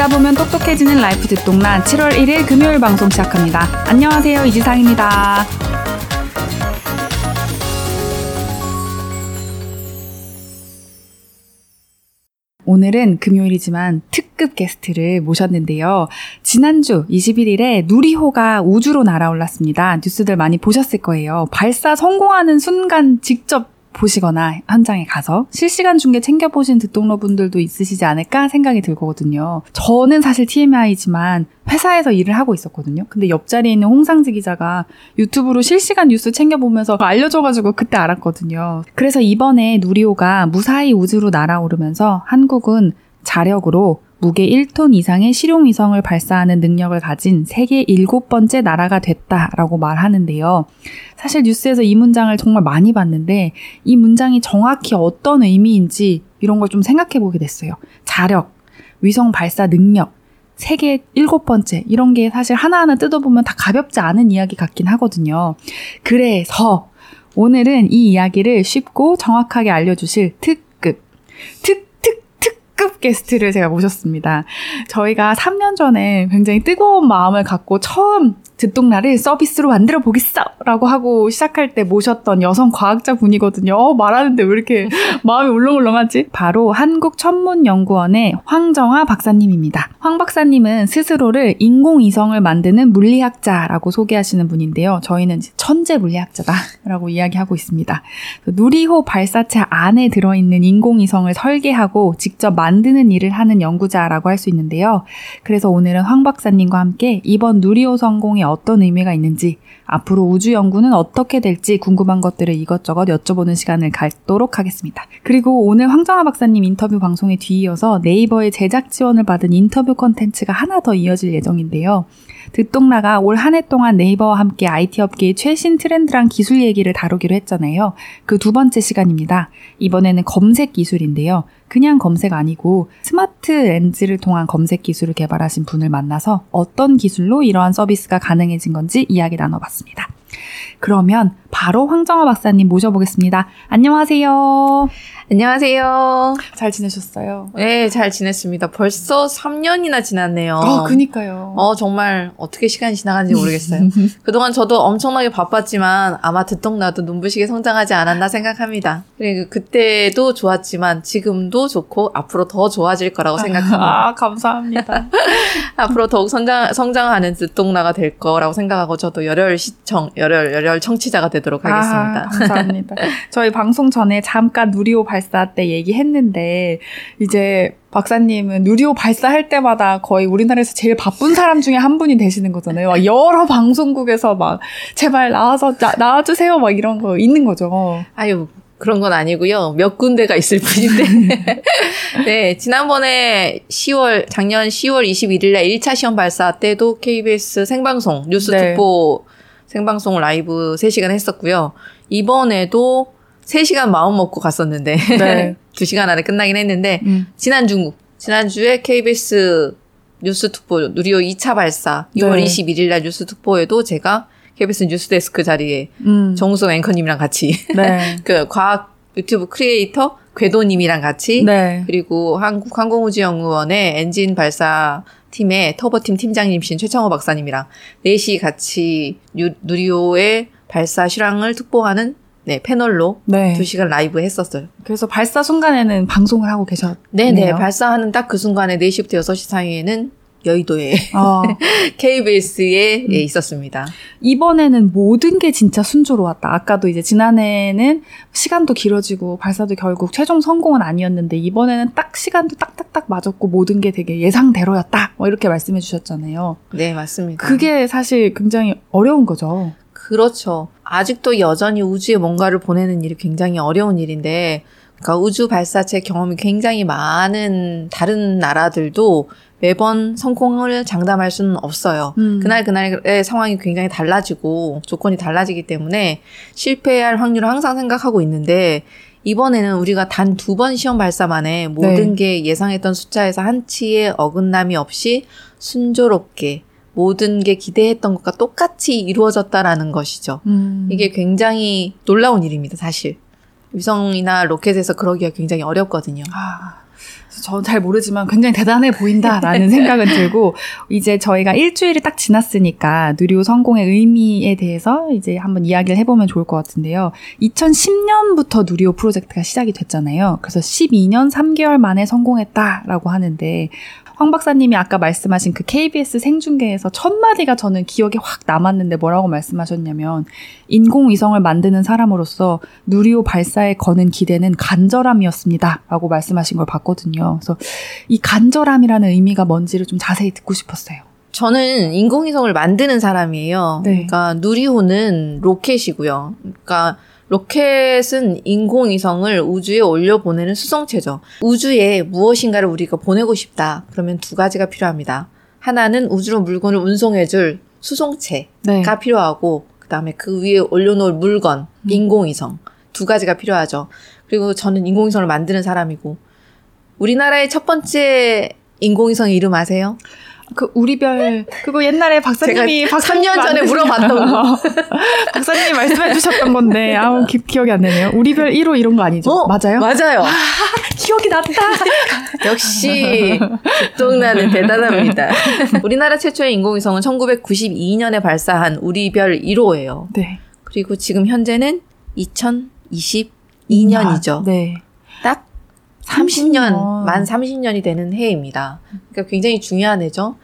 듣다 보면 똑똑해지는 라이프 듣똑라 7월 1일 금요일 방송 시작합니다. 안녕하세요. 이지상입니다. 오늘은 금요일이지만 특급 게스트를 모셨는데요. 지난주 21일에 누리호가 우주로 날아올랐습니다. 뉴스들 많이 보셨을 거예요. 발사 성공하는 순간 직접 보시거나 현장에 가서 실시간 중계 챙겨보신 듣똑러 분들도 있으시지 않을까 생각이 들거든요. 저는 사실 TMI지만 회사에서 일을 하고 있었거든요. 근데 옆자리에 있는 홍상지 기자가 유튜브로 실시간 뉴스 챙겨보면서 알려줘가지고 그때 알았거든요. 그래서 이번에 누리호가 무사히 우주로 날아오르면서 한국은 자력으로 무게 1톤 이상의 실용위성을 발사하는 능력을 가진 세계 일곱 번째 나라가 됐다라고 말하는데요. 사실 뉴스에서 이 문장을 정말 많이 봤는데 이 문장이 정확히 어떤 의미인지 이런 걸 좀 생각해 보게 됐어요. 자력, 위성 발사 능력, 세계 일곱 번째 이런 게 사실 하나하나 뜯어보면 다 가볍지 않은 이야기 같긴 하거든요. 그래서 오늘은 이 이야기를 쉽고 정확하게 알려주실 특급, 특 특급 게스트를 제가 모셨습니다. 저희가 3년 전에 굉장히 뜨거운 마음을 갖고 처음 듣동나를 서비스로 만들어 보겠어! 라고 하고 시작할 때 모셨던 여성 과학자 분이거든요. 어, 말하는데 왜 이렇게 마음이 울렁울렁하지? 바로 한국천문연구원의 황정아 박사님입니다. 황 박사님은 스스로를 인공위성을 만드는 물리학자라고 소개하시는 분인데요. 저희는 천재 물리학자다라고 이야기하고 있습니다. 누리호 발사체 안에 들어있는 인공위성을 설계하고 직접 만드는 일을 하는 연구자라고 할 수 있는데요. 그래서 오늘은 황 박사님과 함께 이번 누리호 성공이 어떤 의미가 있는지, 앞으로 우주 연구는 어떻게 될지 궁금한 것들을 이것저것 여쭤보는 시간을 갖도록 하겠습니다. 그리고 오늘 황정아 박사님 인터뷰 방송에 뒤이어서 네이버의 제작 지원을 받은 인터뷰 컨텐츠가 하나 더 이어질 예정인데요. 듣똑라가 올 한 해 동안 네이버와 함께 IT 업계의 최신 트렌드랑 기술 얘기를 다루기로 했잖아요. 그 두 번째 시간입니다. 이번에는 검색 기술인데요. 그냥 검색 아니고 스마트 렌즈를 통한 검색 기술을 개발하신 분을 만나서 어떤 기술로 이러한 서비스가 가능해진 건지 이야기 나눠봤습니다. 같습니다. 그러면 바로 황정화 박사님 모셔보겠습니다. 안녕하세요. 안녕하세요. 잘 지내셨어요? 네, 잘 지냈습니다. 벌써 3년이나 지났네요. 어, 그니까요. 어, 정말 어떻게 시간이 지나가는지 모르겠어요. 그동안 저도 엄청나게 바빴지만 아마 듣동나도 눈부시게 성장하지 않았나 생각합니다. 그리고 그때도 좋았지만 지금도 좋고 앞으로 더 좋아질 거라고 생각합니다. 아, 감사합니다. 앞으로 더욱 성장, 성장하는 듣동나가 될 거라고 생각하고 저도 열혈 시청, 열혈, 열혈 청취자가 되도록 하겠습니다. 아, 감사합니다. 저희 방송 전에 잠깐 누리호 발사 때 얘기했는데 이제 박사님은 누리호 발사할 때마다 거의 우리나라에서 제일 바쁜 사람 중에 한 분이 되시는 거잖아요. 여러 방송국에서 막 제발 나와서 나, 나와주세요 막 이런 거 있는 거죠. 아유 그런 건 아니고요. 몇 군데가 있을 뿐인데. 네, 지난번에 10월, 작년 10월 21일 날 1차 시험 발사 때도 KBS 생방송, 뉴스 네. 특보 생방송 라이브 3시간 했었고요. 이번에도 3시간 마음 먹고 갔었는데. 네. 2시간 안에 끝나긴 했는데, 음. 지난주, 지난주에 KBS 뉴스 특보, 누리호 2차 발사, 6월 네. 21일 날 뉴스 특보에도 제가 KBS 뉴스 데스크 자리에 음. 정우성 앵커님이랑 같이 네. 그 과학 유튜브 크리에이터 궤도님이랑 같이 네. 그리고 한국 항공우주연구원의 엔진 발사 팀의 터보팀 팀장님이신 최창호 박사님이랑 넷이 같이 유- 누리호의 발사 실황을 특보하는 네, 패널로 네. 두 시간 라이브 했었어요. 그래서 발사 순간에는 방송을 하고 계셨네요. 네네. 발사하는 딱 그 순간에 4시부터 6시 사이에는 여의도에 어, KBS에 음. 있었습니다. 이번에는 모든 게 진짜 순조로웠다. 아까도 이제 지난해에는 시간도 길어지고 발사도 결국 최종 성공은 아니었는데 이번에는 딱 시간도 딱딱딱 맞았고 모든 게 되게 예상대로였다. 뭐 이렇게 말씀해 주셨잖아요. 네, 맞습니다. 그게 사실 굉장히 어려운 거죠. 그렇죠. 아직도 여전히 우주에 뭔가를 보내는 일이 굉장히 어려운 일인데, 그러니까 우주 발사체 경험이 굉장히 많은 다른 나라들도 매번 성공을 장담할 수는 없어요. 음. 그날 그날의 상황이 굉장히 달라지고 조건이 달라지기 때문에 실패할 확률을 항상 생각하고 있는데 이번에는 우리가 단 두 번 시험 발사만에 모든 게 예상했던 숫자에서 한 치의 어긋남이 없이 순조롭게 모든 게 기대했던 것과 똑같이 이루어졌다라는 것이죠. 음. 이게 굉장히 놀라운 일입니다, 사실. 위성이나 로켓에서 그러기가 굉장히 어렵거든요. 아, 저는 잘 모르지만 굉장히 대단해 보인다라는 생각은 들고 이제 저희가 일주일이 딱 지났으니까 누리호 성공의 의미에 대해서 이제 한번 이야기를 해보면 좋을 것 같은데요. 2010년부터 누리호 프로젝트가 시작이 됐잖아요. 그래서 12년 3개월 만에 성공했다라고 하는데 황 박사님이 아까 말씀하신 그 KBS 생중계에서 첫 마디가 저는 기억에 확 남았는데 뭐라고 말씀하셨냐면 인공위성을 만드는 사람으로서 누리호 발사에 거는 기대는 간절함이었습니다. 라고 말씀하신 걸 봤거든요. 그래서 이 간절함이라는 의미가 뭔지를 좀 자세히 듣고 싶었어요. 저는 인공위성을 만드는 사람이에요. 네. 그러니까 누리호는 로켓이고요. 그러니까 로켓은 인공위성을 우주에 올려보내는 수송체죠. 우주에 무엇인가를 우리가 보내고 싶다. 그러면 두 가지가 필요합니다. 하나는 우주로 물건을 운송해줄 수송체가 네. 필요하고, 그 다음에 그 위에 올려놓을 물건, 음. 인공위성. 두 가지가 필요하죠. 그리고 저는 인공위성을 만드는 사람이고, 우리나라의 첫 번째 인공위성 이름 아세요? 그 우리별 그거 옛날에 박사님이 박사님 3년 전에 물어봤던 거. 박사님이 말씀해 주셨던 건데 아우 기, 기억이 안 나네요. 우리별 1호 이런 거 아니죠? 어? 맞아요? 맞아요. 기억이 났다. 역시 국동나는 대단합니다. 우리나라 최초의 인공위성은 1992년에 발사한 우리별 1호예요. 네. 그리고 지금 현재는 2022년이죠. 네. 딱 30년, 30년. 만 30년이 되는 해입니다. 그러니까 굉장히 중요한 해죠.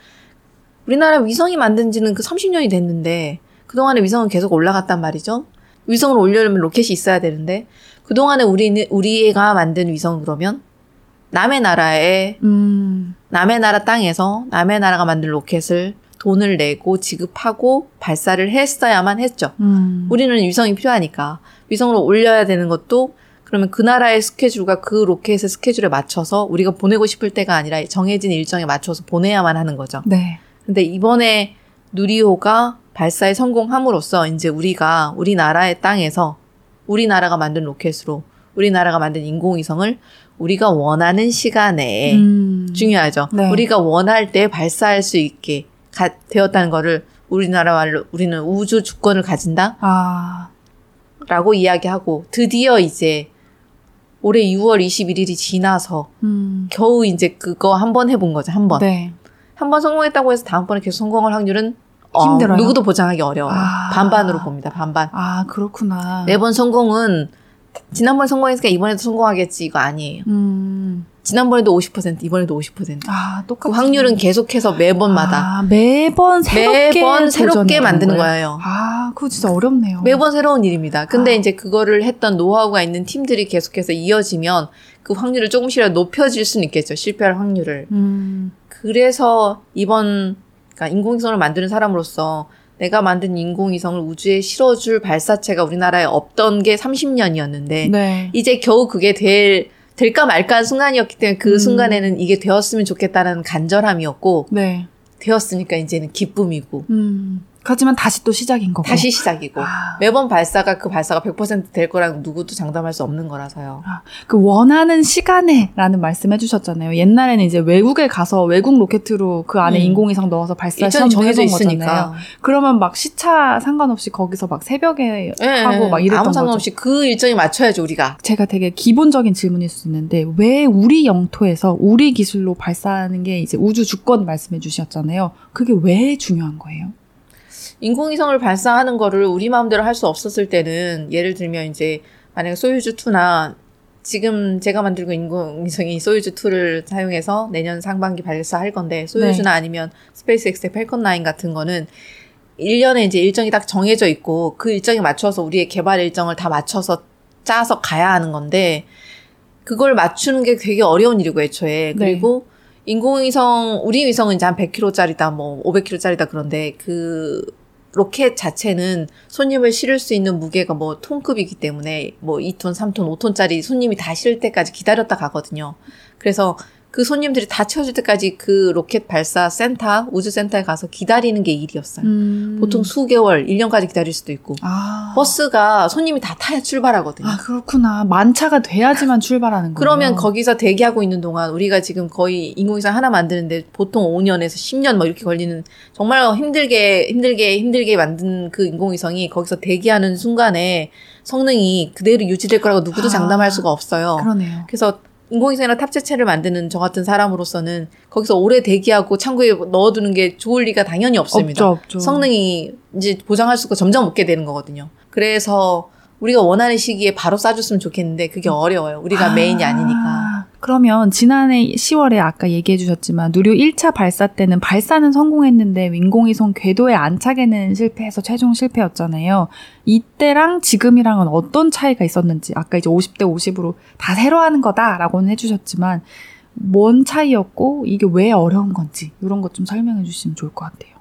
우리나라 위성이 만든 지는 그 30년이 됐는데, 그동안에 위성은 계속 올라갔단 말이죠. 위성을 올리려면 로켓이 있어야 되는데, 그동안에 우리는, 우리가 만든 위성은 그러면, 남의 나라에, 음. 남의 나라 땅에서 남의 나라가 만든 로켓을 돈을 내고 지급하고 발사를 했어야만 했죠. 음. 우리는 위성이 필요하니까 위성으로 올려야 되는 것도 그러면 그 나라의 스케줄과 그 로켓의 스케줄에 맞춰서 우리가 보내고 싶을 때가 아니라 정해진 일정에 맞춰서 보내야만 하는 거죠. 네. 근데 이번에 누리호가 발사에 성공함으로써 이제 우리가 우리나라의 땅에서 우리나라가 만든 로켓으로 우리나라가 만든 인공위성을 우리가 원하는 시간에 음. 중요하죠. 네. 우리가 원할 때 발사할 수 있게 가, 되었다는 거를 우리나라 말로 우리는 우주 주권을 가진다? 아. 라고 이야기하고 드디어 이제 올해 6월 21일이 지나서 음. 겨우 이제 그거 한 번 해본 거죠. 한 번. 네. 한 번 성공했다고 해서 다음번에 계속 성공할 확률은 어, 힘들어요? 누구도 보장하기 어려워요. 아. 반반으로 봅니다. 반반. 아, 그렇구나. 매번 성공은 지난번 성공했으니까 이번에도 성공하겠지 이거 아니에요. 음. 지난번에도 50% 이번에도 50%. 아, 그 똑같은 확률은 계속해서 매번마다 아, 매번 새롭게 매번 새롭게 만드는 하는 거예요. 아, 그거 진짜 어렵네요. 매번 새로운 일입니다. 근데 아. 이제 그거를 했던 노하우가 있는 팀들이 계속해서 이어지면 그 확률을 조금씩이라도 높여질 수는 있겠죠. 실패할 확률을. 음. 그래서 이번 그러니까 인공위성을 만드는 사람으로서 내가 만든 인공위성을 우주에 실어줄 발사체가 우리나라에 없던 게 30년이었는데 네. 이제 겨우 그게 될 될까 말까 한 순간이었기 때문에 그 음. 순간에는 이게 되었으면 좋겠다는 간절함이었고 네. 되었으니까 이제는 기쁨이고 음. 하지만 다시 또 시작인 거고. 다시 시작이고 아. 매번 발사가 그 발사가 100%될 거랑 누구도 장담할 수 없는 거라서요. 그 원하는 시간에 라는 말씀 해 주셨잖아요. 옛날에는 이제 외국에 가서 외국 로켓으로 그 안에 음. 인공위성 넣어서 발사 시험 정해져 해본 거잖아요. 있으니까. 그러면 막 시차 상관없이 거기서 막 새벽에 예, 하고 막 이랬던 아무 거죠. 상관없이 그 일정에 맞춰야죠 우리가. 제가 되게 기본적인 질문일 수 있는데 왜 우리 영토에서 우리 기술로 발사하는 게 이제 우주 주권 말씀해 주셨잖아요. 그게 왜 중요한 거예요? 인공위성을 발사하는 거를 우리 마음대로 할 수 없었을 때는 예를 들면 이제 만약에 소유주 2나 지금 제가 만들고 인공위성이 소유주 2를 사용해서 내년 상반기 발사할 건데 소유주나 아니면 스페이스X의 펠컨 9 같은 거는 1년에 이제 일정이 딱 정해져 있고 그 일정에 맞춰서 우리의 개발 일정을 다 맞춰서 짜서 가야 하는 건데 그걸 맞추는 게 되게 어려운 일이고 애초에 네. 그리고 인공위성 우리 위성은 이제 한 100km짜리다 뭐 500km짜리다 그런데 그 로켓 자체는 손님을 실을 수 있는 무게가 뭐 톤급이기 때문에 뭐 2톤, 3톤, 5톤짜리 손님이 다 실을 때까지 기다렸다 가거든요. 그래서 그 손님들이 다 채워질 때까지 그 로켓 발사 센터, 우주센터에 가서 기다리는 게 일이었어요. 음. 보통 수개월, 1년까지 기다릴 수도 있고. 아. 버스가 손님이 다 타야 출발하거든요. 아, 그렇구나. 만차가 돼야지만 출발하는 거예요. 그러면 거기서 대기하고 있는 동안 우리가 지금 거의 인공위성 하나 만드는데 보통 5년에서 10년 뭐 이렇게 걸리는 정말 힘들게 힘들게 힘들게 만든 그 인공위성이 거기서 대기하는 순간에 성능이 그대로 유지될 거라고 누구도 아. 장담할 수가 없어요. 그러네요. 그래서 인공위성이나 탑재체를 만드는 저 같은 사람으로서는 거기서 오래 대기하고 창고에 넣어두는 게 좋을 리가 당연히 없습니다. 없죠, 없죠. 성능이 이제 보장할 수가 점점 없게 되는 거거든요. 그래서 우리가 원하는 시기에 바로 쏴줬으면 좋겠는데 그게 어려워요. 우리가 아, 메인이 아니니까. 그러면 지난해 10월에 아까 얘기해 주셨지만 누리호 1차 발사 때는 발사는 성공했는데 인공위성 궤도에 안착에는 실패해서 최종 실패였잖아요. 이때랑 지금이랑은 어떤 차이가 있었는지 아까 이제 50대 50으로 다 새로 하는 거다라고는 해 주셨지만 뭔 차이였고 이게 왜 어려운 건지 이런 것 좀 설명해 주시면 좋을 것 같아요.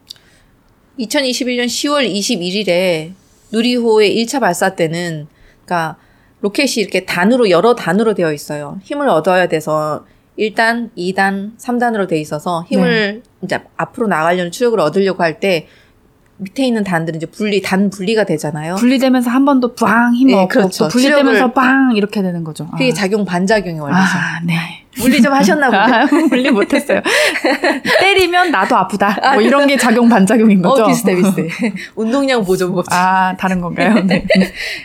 2021년 10월 21일에 누리호의 1차 발사 때는 그러니까 로켓이 이렇게 단으로 여러 단으로 되어 있어요. 힘을 얻어야 돼서 1단, 2단, 3단으로 돼 있어서 힘을 이제 앞으로 나가려는 추력을 얻으려고 할 때 밑에 있는 단들은 이제 분리 단 분리가 되잖아요. 분리되면서 한 번 더 빵힘 네, 얻고 그렇죠. 또 분리되면서 빵 이렇게 되는 거죠. 그게 아. 작용 반작용의 원리죠. 아, 네. 분리 좀 하셨나 보네. 아, 분리 못했어요. 때리면 나도 아프다. 뭐 이런 게 작용 반작용인 거죠. 어, 비슷해, 비슷해. 운동량 보조법. 아, 다른 건가요? 네.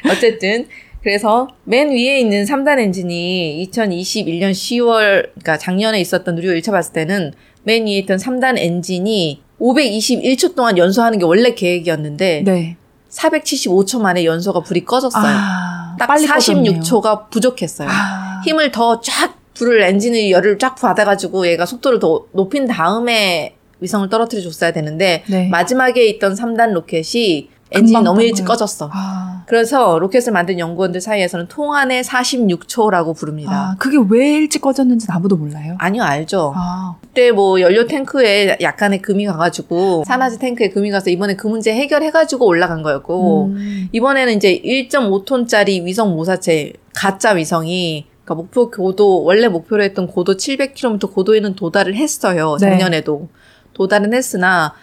어쨌든 그래서 맨 위에 있는 3단 엔진이 2021년 10월 그러니까 작년에 있었던 누리호 1차 봤을 때는 맨 위에 있던 3단 엔진이 521초 동안 연소하는 게 원래 계획이었는데 네. 475초 만에 연소가 불이 꺼졌어요. 아, 딱 빨리 꺼졌네요. 46초가 부족했어요. 아, 힘을 더 쫙 불을 엔진의 열을 쫙 받아가지고 얘가 속도를 더 높인 다음에 위성을 떨어뜨려 줬어야 되는데 네. 마지막에 있던 3단 로켓이 엔진이 너무 일찍. 꺼졌어. 아, 그래서 로켓을 만든 연구원들 사이에서는 통한의 46초라고 부릅니다. 아, 그게 왜 일찍 꺼졌는지 아무도 몰라요. 아니요, 알죠. 아, 그때 뭐 연료 탱크에 약간의 금이 가가지고 산화제 탱크에 금이 가서 이번에 그 문제 해결해가지고 올라간 거였고 음, 이번에는 이제 1.5톤짜리 위성 모사체 가짜 위성이 그러니까 목표 고도 원래 목표로 했던 고도 700km 고도에는 도달을 했어요. 네. 작년에도 도달은 했으나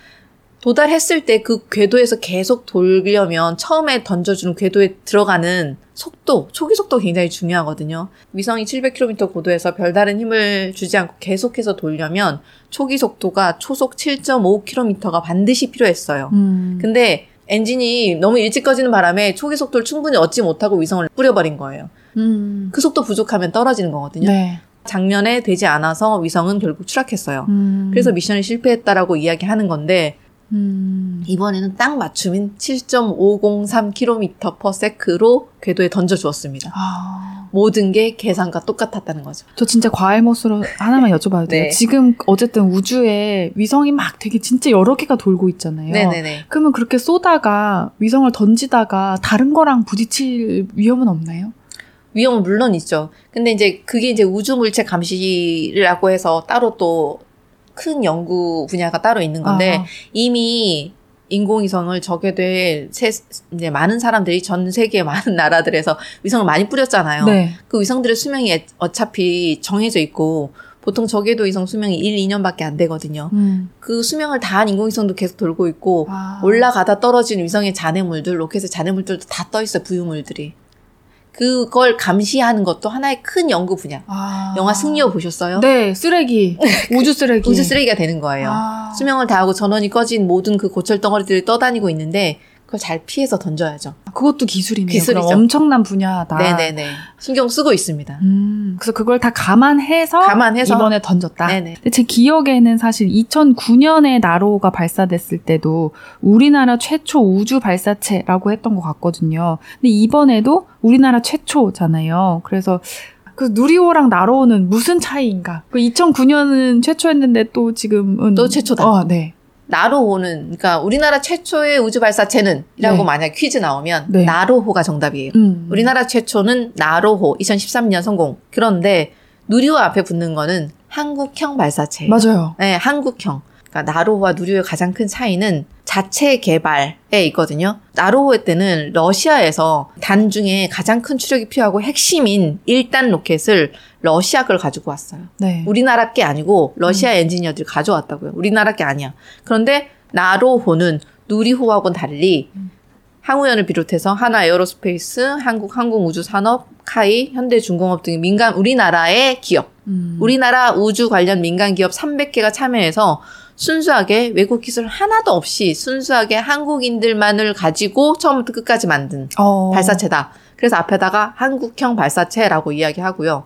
도달했을 때 그 궤도에서 계속 돌려면 처음에 던져주는 궤도에 들어가는 속도, 초기 속도 가 굉장히 중요하거든요. 위성이 700km 고도에서 별다른 힘을 주지 않고 계속해서 돌려면 초기 속도가 초속 7.5km가 반드시 필요했어요. 음, 근데 엔진이 너무 일찍 꺼지는 바람에 초기 속도를 충분히 얻지 못하고 위성을 뿌려버린 거예요. 음, 그 속도 부족하면 떨어지는 거거든요. 네. 작년에 되지 않아서 위성은 결국 추락했어요. 음, 그래서 미션이 실패했다라고 이야기하는 건데 음, 이번에는 딱 맞춤인 7.503km/s로 궤도에 던져주었습니다. 아, 모든 게 계산과 똑같았다는 거죠. 저 진짜 과일못으로 하나만 여쭤봐도 돼요. 네. 지금 어쨌든 우주에 위성이 막 되게 진짜 여러 개가 돌고 있잖아요. 네네네. 그러면 그렇게 쏘다가 위성을 던지다가 다른 거랑 부딪힐 위험은 없나요? 위험은 물론 있죠. 근데 이제 그게 이제 우주 물체 감시라고 해서 따로 또 큰 연구 분야가 따로 있는 건데 아, 이미 인공위성을 저궤도에 세, 이제 많은 사람들이 전 세계 많은 나라들에서 위성을 많이 뿌렸잖아요. 네. 그 위성들의 수명이 애- 어차피 정해져 있고 보통 저궤도 위성 수명이 1, 2년밖에 안 되거든요. 음. 그 수명을 다한 인공위성도 계속 돌고 있고 아. 올라가다 떨어진 위성의 잔해물들, 로켓의 잔해물들도 다 떠 있어요. 부유물들이. 그걸 감시하는 것도 하나의 큰 연구 분야. 아. 영화 승리호 보셨어요? 네, 쓰레기. 우주 쓰레기. 우주 쓰레기가 되는 거예요. 아. 수명을 다하고 전원이 꺼진 모든 그 고철 덩어리들이 떠다니고 있는데 그걸 잘 피해서 던져야죠. 그것도 기술이네요. 기술이죠. 그럼 엄청난 분야다. 네네네. 신경 쓰고 있습니다. 음, 그래서 그걸 다 감안해서, 감안해서. 이번에 던졌다. 네네. 근데 제 기억에는 사실 2009년에 나로가 발사됐을 때도 우리나라 최초 우주 발사체라고 했던 것 같거든요. 근데 이번에도 우리나라 최초잖아요. 그래서 그 누리호랑 나로는 무슨 차이인가? 그 2009년은 최초였는데 또 지금은 또 최초다. 어, 네. 나로호는 그러니까 우리나라 최초의 우주 발사체는 이라고 네. 만약 퀴즈 나오면 네. 나로호가 정답이에요. 음. 우리나라 최초는 나로호 2013년 성공. 그런데 누리호 앞에 붙는 거는 한국형 발사체예요. 맞아요. 네, 한국형. 그러니까 나로호와 누리호의 가장 큰 차이는 자체 개발에 있거든요. 나로호 때는 러시아에서 단 중에 가장 큰 추력이 필요하고 핵심인 1단 로켓을 러시아 걸 가지고 왔어요. 네. 우리나라 게 아니고 러시아 엔지니어들이 가져왔다고요. 우리나라 게 아니야. 그런데 나로호는 누리호하고는 달리 항우연을 비롯해서 한화 에어로스페이스, 한국 항공우주산업, KAI, 현대중공업 등의 민간 우리나라의 기업, 음. 우리나라 우주 관련 민간 기업 300개가 참여해서 순수하게 외국 기술 하나도 없이 순수하게 한국인들만을 가지고 처음부터 끝까지 만든 어. 발사체다. 그래서 앞에다가 한국형 발사체라고 이야기하고요.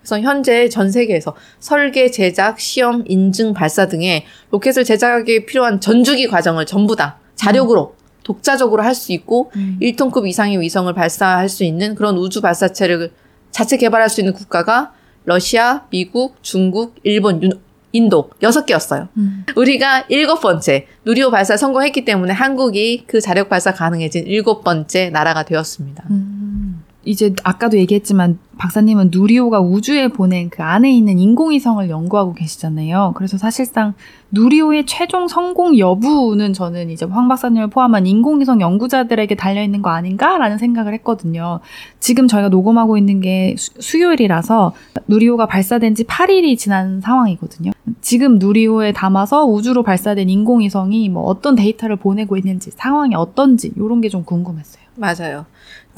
그래서 현재 전 세계에서 설계, 제작, 시험, 인증, 발사 등의 로켓을 제작하기 필요한 전주기 과정을 전부 다 자력으로 음. 독자적으로 할 수 있고 음. 1톤급 이상의 위성을 발사할 수 있는 그런 우주 발사체를 자체 개발할 수 있는 국가가 러시아, 미국, 중국, 일본, 인도 여섯 개였어요. 음. 우리가 일곱 번째 누리호 발사 성공했기 때문에 한국이 그 자력 발사 가능해진 일곱 번째 나라가 되었습니다. 음. 이제 아까도 얘기했지만 박사님은 누리호가 우주에 보낸 그 안에 있는 인공위성을 연구하고 계시잖아요. 그래서 사실상 누리호의 최종 성공 여부는 저는 이제 황 박사님을 포함한 인공위성 연구자들에게 달려있는 거 아닌가라는 생각을 했거든요. 지금 저희가 녹음하고 있는 게 수, 요일이라서 누리호가 발사된 지 8일이 지난 상황이거든요. 지금 누리호에 담아서 우주로 발사된 인공위성이 뭐 어떤 데이터를 보내고 있는지 상황이 어떤지 이런 게 좀 궁금했어요. 맞아요.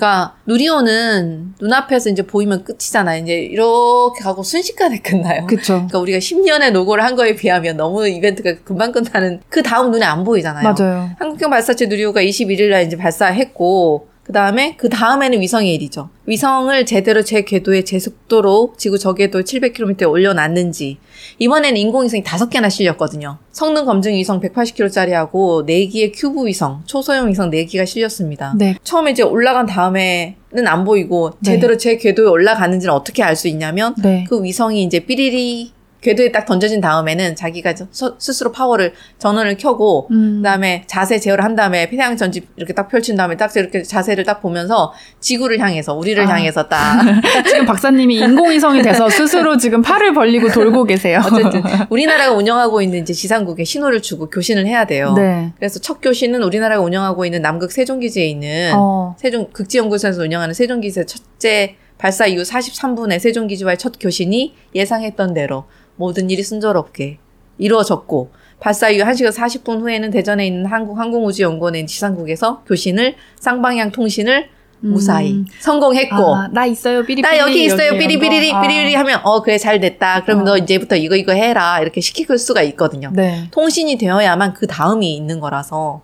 그러니까 누리호는 눈앞에서 이제 보이면 끝이잖아요. 이제 이렇게 가고 순식간에 끝나요. 그렇죠. 그러니까 우리가 10년의 노고를 한 거에 비하면 너무 이벤트가 금방 끝나는 그 다음 눈에 안 보이잖아요. 맞아요. 한국형 발사체 누리호가 21일 날 이제 발사했고 그 다음에 그 다음에는 위성의 일이죠. 위성을 제대로 제 궤도에 제 속도로 지구 저궤도 700km에 올려놨는지 이번에는 인공위성이 다섯 개나 실렸거든요. 성능 검증 위성 180kg짜리하고 4기의 큐브 위성, 초소형 위성 4기가 실렸습니다. 네. 처음에 이제 올라간 다음에는 안 보이고 네. 제대로 제 궤도에 올라가는지는 어떻게 알 수 있냐면 네. 그 위성이 이제 삐리리 궤도에 딱 던져진 다음에는 자기가 서, 스스로 파워를 전원을 켜고 음. 그다음에 자세 제어를 한 다음에 태양 전지 이렇게 딱 펼친 다음에 딱 이렇게 자세를 딱 보면서 지구를 향해서 우리를 아. 향해서 딱 지금 박사님이 인공위성이 돼서 스스로 지금 팔을 벌리고 돌고 계세요. 어쨌든 우리나라가 운영하고 있는 이제 지상국에 신호를 주고 교신을 해야 돼요. 네. 그래서 첫 교신은 우리나라가 운영하고 있는 남극 세종기지에 있는 어. 세종 극지연구소에서 운영하는 세종기지의 첫째 발사 이후 43분의 세종기지와의 첫 교신이 예상했던 대로 모든 일이 순조롭게 이루어졌고 발사 이후 1시간 40분 후에는 대전에 있는 한국항공우주연구원의 지상국에서 교신을 쌍방향 통신을 음. 무사히 성공했고 아, 나 있어요 삐리삐리 나 여기 있어요 아. 삐리삐리 하면 어 그래 잘 됐다 그러면 어. 너 이제부터 이거 이거 해라 이렇게 시킬 수가 있거든요 네. 통신이 되어야만 그 다음이 있는 거라서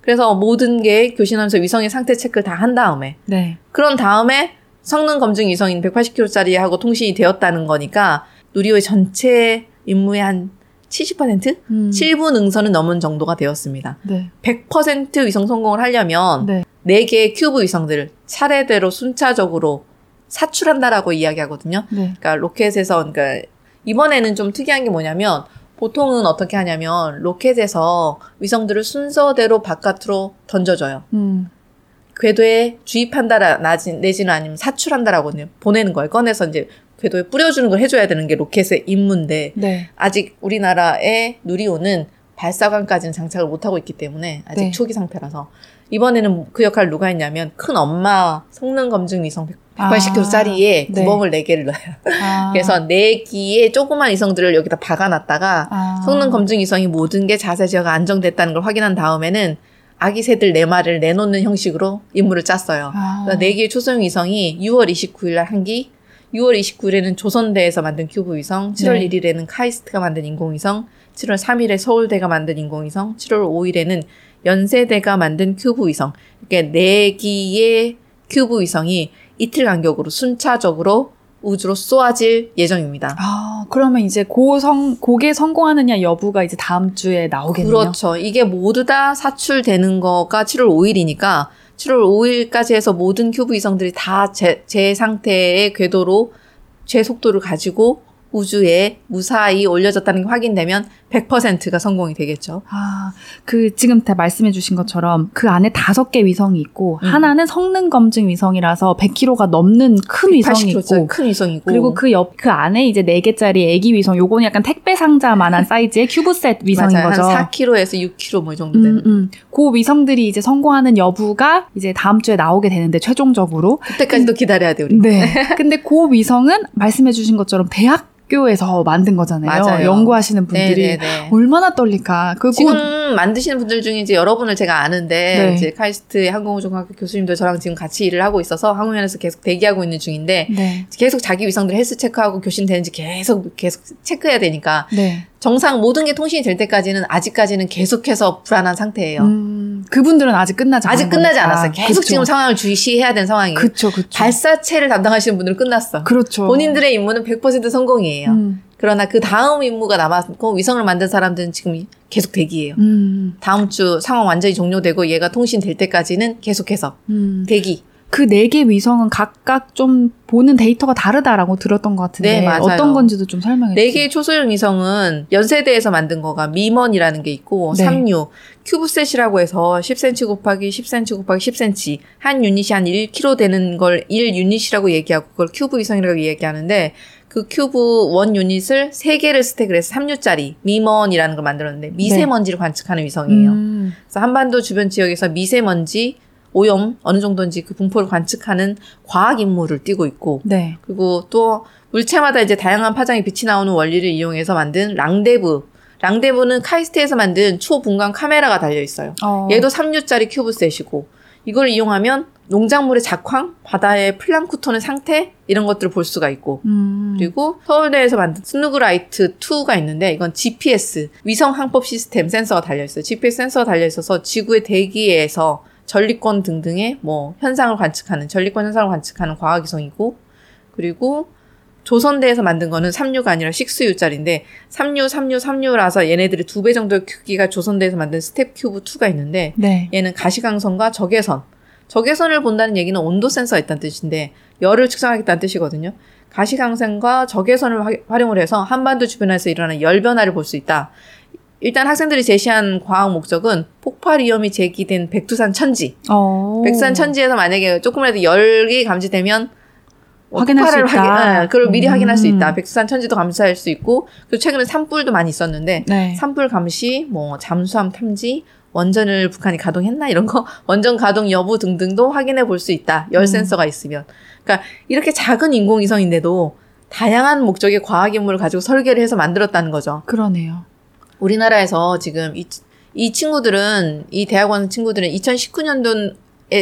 그래서 모든 게 교신하면서 위성의 상태 체크를 다 한 다음에 네. 그런 다음에 성능 검증 위성인 180kg짜리 하고 통신이 되었다는 거니까 누리호의 전체 임무의 한 70%? 음. 7부 능선은 넘은 정도가 되었습니다. 네. 100% 위성 성공을 하려면 네. 4개의 큐브 위성들을 차례대로 순차적으로 사출한다라고 이야기하거든요. 네. 그러니까 로켓에서 그러니까 이번에는 좀 특이한 게 뭐냐면 보통은 어떻게 하냐면 로켓에서 위성들을 순서대로 바깥으로 던져줘요. 음. 궤도에 주입한다 내지는 아니면 사출한다라고 보내는 거예요. 꺼내서 이제 궤도에 뿌려주는 걸 해줘야 되는 게 로켓의 임무인데 네. 아직 우리나라의 누리호는 발사관까지는 장착을 못하고 있기 때문에 아직 네. 초기 상태라서 이번에는 그 역할을 누가 했냐면 큰 엄마 성능 검증 위성 180kg짜리에 아, 구멍을 네. 4개를 넣어요. 아. 그래서 4기의 조그만 위성들을 여기다 박아놨다가 아. 성능 검증 위성이 모든 게 자세 제어가 안정됐다는 걸 확인한 다음에는 아기 새들 4마리를 내놓는 형식으로 임무를 짰어요. 아. 4개의 초소형 위성이 6월 29일 날 한 기, 6월 29일에는 조선대에서 만든 큐브 위성, 7월 네. 1일에는 카이스트가 만든 인공위성, 7월 3일에 서울대가 만든 인공위성, 7월 5일에는 연세대가 만든 큐브 위성. 이렇게 네 기의 큐브 위성이 이틀 간격으로 순차적으로 우주로 쏘아질 예정입니다. 아, 그러면 이제 고성, 고게 성공하느냐 여부가 이제 다음 주에 나오겠네요. 그렇죠. 이게 모두 다 사출되는 거가 7월 5일이니까 7월 5일까지 해서 모든 큐브 위성들이 다 제, 제 상태의 궤도로 제 속도를 가지고 우주에 무사히 올려졌다는 게 확인되면 100%가 성공이 되겠죠. 아, 그 지금 다 말씀해 주신 것처럼 그 안에 다섯 개 위성이 있고 음. 하나는 성능 검증 위성이라서 100kg가 넘는 큰 위성이 있고 큰 위성이고 그리고 그 옆 그 안에 이제 네 개짜리 애기 위성 요거는 약간 택배 상자만한 사이즈의 CubeSat 위성인 맞아요. 거죠. 한 4kg에서 6kg 뭐 이 정도 되는. 음, 음. 그 위성들이 이제 성공하는 여부가 이제 다음 주에 나오게 되는데 최종적으로 그때까지도 기다려야 돼요, 우리. 네. 근데 그 위성은 말씀해 주신 것처럼 대학 학교에서 만든 거잖아요. 맞아요. 연구하시는 분들이. 네네네. 네네. 얼마나 떨릴까. 그 지금 곧... 만드시는 분들 중에 이제 여러분을 제가 아는데 네. 이제 카이스트 항공우주공학교 교수님도 저랑 지금 같이 일을 하고 있어서 항공연에서 계속 대기하고 있는 중인데 네. 계속 자기 위성들 헬스 체크하고 교신 되는지 계속 계속 체크해야 되니까 네. 정상 모든 게 통신이 될 때까지는 아직까지는 계속해서 불안한 상태예요. 음, 그분들은 아직 끝나지 아직 끝나지 않았어요. 계속 그쵸. 지금 상황을 주시해야 되는 상황이에요. 그렇죠, 그렇죠. 발사체를 담당하시는 분들은 끝났어. 그렇죠. 본인들의 임무는 100% 성공이에요. 음. 그러나 그 다음 임무가 남았고 위성을 만든 사람들은 지금 계속 대기예요. 음. 다음 주 상황 완전히 종료되고 얘가 통신 될 때까지는 계속해서 음. 대기. 그 네 개 위성은 각각 좀 보는 데이터가 다르다라고 들었던 것 같은데 네. 어떤 건지도 좀 설명해 주세요. 네 개의 초소형 위성은 연세대에서 만든 거가 MIMAN이라는 게 있고 네. 3U CubeSat이라고 해서 10cm 곱하기 10cm 곱하기 10cm 한 유닛이 한 1kg 되는 걸 1 유닛이라고 얘기하고 그걸 큐브 위성이라고 얘기하는데 그 큐브 one unit을 3개를 stack을 해서 3U짜리 MIMAN이라는 걸 만들었는데 미세먼지를 네. 관측하는 위성이에요. 음. 그래서 한반도 주변 지역에서 미세먼지 오염 어느 정도인지 그 분포를 관측하는 과학 임무를 띄고 있고 네. 그리고 또 물체마다 이제 다양한 파장의 빛이 나오는 원리를 이용해서 만든 RANDEV RANDEV는 카이스트에서 만든 초분광 카메라가 달려 있어요. 어. 얘도 3U짜리 CubeSat이고 이걸 이용하면 농작물의 작황, 바다의 플랑크톤의 상태 이런 것들을 볼 수가 있고 음. 그리고 서울대에서 만든 SNUGLITE 2가 있는데 이건 GPS 위성 항법 시스템 센서가 달려 있어요. GPS 센서가 달려 있어서 지구의 대기에서 전리권 등등의 뭐 현상을 관측하는 전리권 현상을 관측하는 과학위성이고 그리고 조선대에서 만든 거는 3U가 아니라 6U짜리인데 3U, 3U, 3U라서 얘네들이 두 배 정도의 크기가 조선대에서 만든 스텝 큐브 2가 있는데 네. 얘는 가시광선과 적외선 적외선을 본다는 얘기는 온도 센서가 있다는 뜻인데 열을 측정하겠다는 뜻이거든요. 가시광선과 적외선을 활용을 해서 한반도 주변에서 일어나는 열 변화를 볼 수 있다. 일단 학생들이 제시한 과학 목적은 폭발 위험이 제기된 백두산 천지. 오. 어. 백두산 천지에서 만약에 조금이라도 열이 감지되면 확인할 수 있다. 확인, 네, 그걸 미리 음. 확인할 수 있다. 백두산 천지도 감시할 수 있고, 그리고 최근에 산불도 많이 있었는데, 네. 산불 감시, 뭐 잠수함 탐지, 원전을 북한이 가동했나 이런 거 원전 가동 여부 등등도 확인해 볼 수 있다. 열 음. 센서가 있으면. 그러니까 이렇게 작은 인공위성인데도 다양한 목적의 과학 임무를 가지고 설계를 해서 만들었다는 거죠. 그러네요. 우리나라에서 지금 이, 이 친구들은 이 대학원 친구들은 2019년도에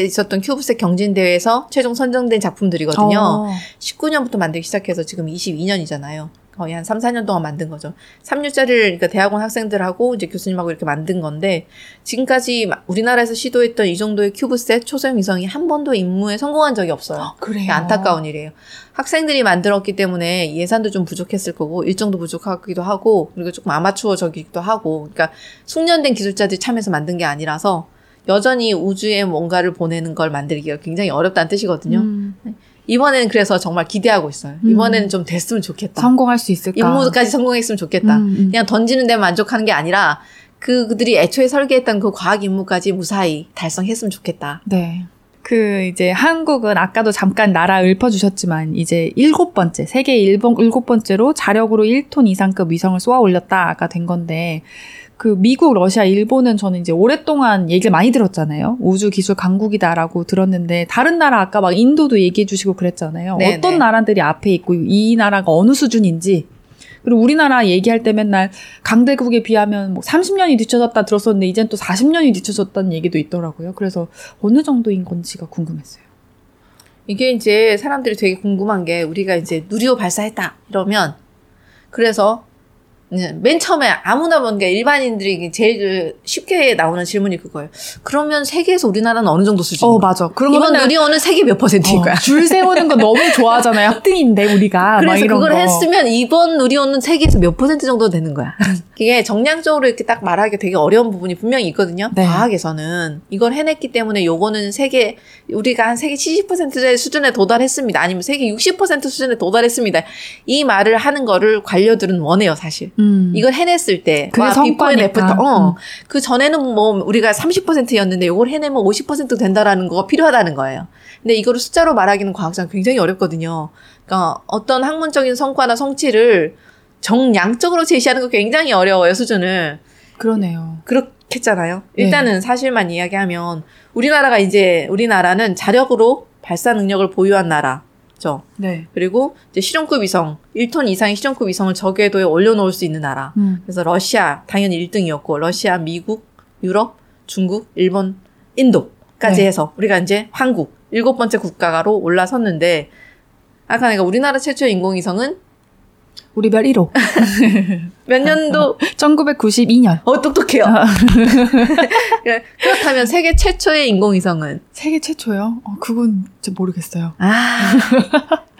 있었던 큐브셋 경진대회에서 최종 선정된 작품들이거든요. 어. 19년부터 만들기 시작해서 지금 22년이잖아요. 거의 한 3, 4년 동안 만든 거죠. 3류짜리를 그러니까 대학원 학생들하고 이제 교수님하고 이렇게 만든 건데 지금까지 우리나라에서 시도했던 이 정도의 큐브셋 초소형 위성이 한 번도 임무에 성공한 적이 없어요. 아, 그래요. 안타까운 일이에요. 학생들이 만들었기 때문에 예산도 좀 부족했을 거고 일정도 부족하기도 하고 그리고 조금 아마추어적이기도 하고 그러니까 숙련된 기술자들이 참여해서 만든 게 아니라서 여전히 우주에 뭔가를 보내는 걸 만들기가 굉장히 어렵다는 뜻이거든요. 음. 이번에는 그래서 정말 기대하고 있어요. 음. 이번에는 좀 됐으면 좋겠다. 성공할 수 있을까? 임무까지 성공했으면 좋겠다. 음, 음. 그냥 던지는 데만 만족하는 게 아니라 그 그들이 애초에 설계했던 그 과학 임무까지 무사히 달성했으면 좋겠다. 네. 그 이제 한국은 아까도 잠깐 나라 읊어주셨지만 이제 일곱 번째 세계 일본 일곱 번째로 자력으로 1톤 이상급 위성을 쏘아 올렸다가 된 건데 그 미국, 러시아, 일본은 저는 이제 오랫동안 얘기를 많이 들었잖아요. 우주 기술 강국이다라고 들었는데 다른 나라 아까 막 인도도 얘기해 주시고 그랬잖아요. 네 어떤 네. 나라들이 앞에 있고 이 나라가 어느 수준인지 그리고 우리나라 얘기할 때 맨날 강대국에 비하면 뭐 30년이 뒤쳐졌다 들었었는데 이젠 또 40년이 뒤쳐졌다는 얘기도 있더라고요. 그래서 어느 정도인 건지가 궁금했어요. 이게 이제 사람들이 되게 궁금한 게 우리가 이제 누리호 발사했다 이러면 그래서 맨 처음에 아무나 보는 일반인들이 제일 쉽게 나오는 질문이 그거예요. 그러면 세계에서 우리나라는 어느 정도 수준? 어 맞아. 그런 이번 누리호는 세계 몇 퍼센트인 어, 거야? 줄 세우는 거 너무 좋아하잖아요. 학등인데 우리가 그래서 그걸 거. 했으면 이번 누리호는 세계에서 몇 퍼센트 정도 되는 거야. 이게 정량적으로 이렇게 딱 말하기 되게 어려운 부분이 분명히 있거든요. 네. 과학에서는 이걸 해냈기 때문에 요거는 세계 우리가 한 세계 70%의 수준에 도달했습니다. 아니면 세계 60% 수준에 도달했습니다. 이 말을 하는 거를 관료들은 원해요, 사실. 음. 이걸 해냈을 때, 그게 성과니까. 어, 음. 그 전에는 뭐 우리가 30%였는데 이걸 해내면 50% 된다라는 거가 필요하다는 거예요. 근데 이거를 숫자로 말하기는 과학상 굉장히 어렵거든요. 그러니까 어떤 학문적인 성과나 성취를 정량적으로 제시하는 거 굉장히 어려워요 수준을. 그러네요. 그렇겠잖아요. 네. 일단은 네. 사실만 이야기하면 우리나라가 이제 우리나라는 자력으로 발사 능력을 보유한 나라. 있죠. 네. 그리고 이제 실용급 위성, 1톤 이상의 실용급 위성을 저궤도에 올려놓을 수 있는 나라. 음. 그래서 러시아 당연히 1등이었고 러시아, 미국, 유럽, 중국, 일본, 인도까지 네. 해서 우리가 이제 한국 일곱 번째 국가로 올라섰는데 아까 내가 우리나라 최초의 인공위성은 우리 별 1호. 몇 년도 1992년. 어 똑똑해요. 그래, 그렇다면 세계 최초의 인공위성은 세계 최초요? 어, 그건 저 모르겠어요. 아.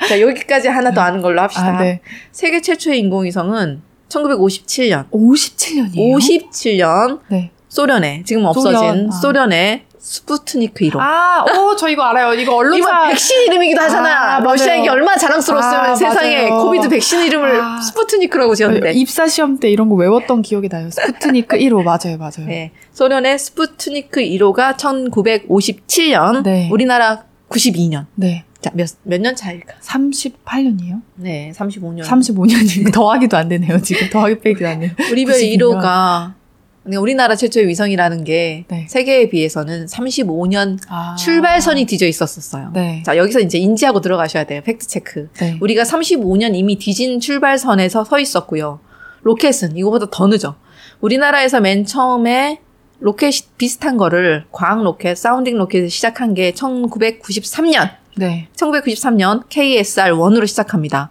자, 여기까지 하나 더 아는 걸로 합시다. 아, 네. 세계 최초의 인공위성은 1957년. 57년이에요? 57년 네. 소련에 지금 없어진 소련, 아. 소련의 스푸트니크 1호. 아, 오, 저 이거 알아요. 이거 이거 언론사. 백신 이름이기도 하잖아. 아, 러시아에게. 얼마나 자랑스러웠으면 아, 세상에 맞아요. COVID 백신 이름을 아. 스푸트니크라고 지었는데. 입사 시험 때 이런 거 외웠던 기억이 나요. 스푸트니크 1호 맞아요, 맞아요. 네. 소련의 스푸트니크 1호가 1957년, 네. 우리나라 92년. 네. 자, 몇, 몇 년 차일까? 38년이에요? 네, 35년. 35년이고 더하기도 안 되네요. 지금 더하기 빼기도 안 돼요. 우리별 92 년. 1호가 우리나라 최초의 위성이라는 게 네. 세계에 비해서는 35년 아. 출발선이 뒤져 있었었어요. 네. 자, 여기서 이제 인지하고 들어가셔야 돼요. fact check. 네. 우리가 35년 이미 뒤진 출발선에서 서 있었고요. 로켓은 이거보다 더 늦어. 우리나라에서 맨 처음에 로켓 비슷한 거를 과학 로켓, sounding 로켓을 시작한 게 1993년. 네. 1993년 KSR-1으로 시작합니다.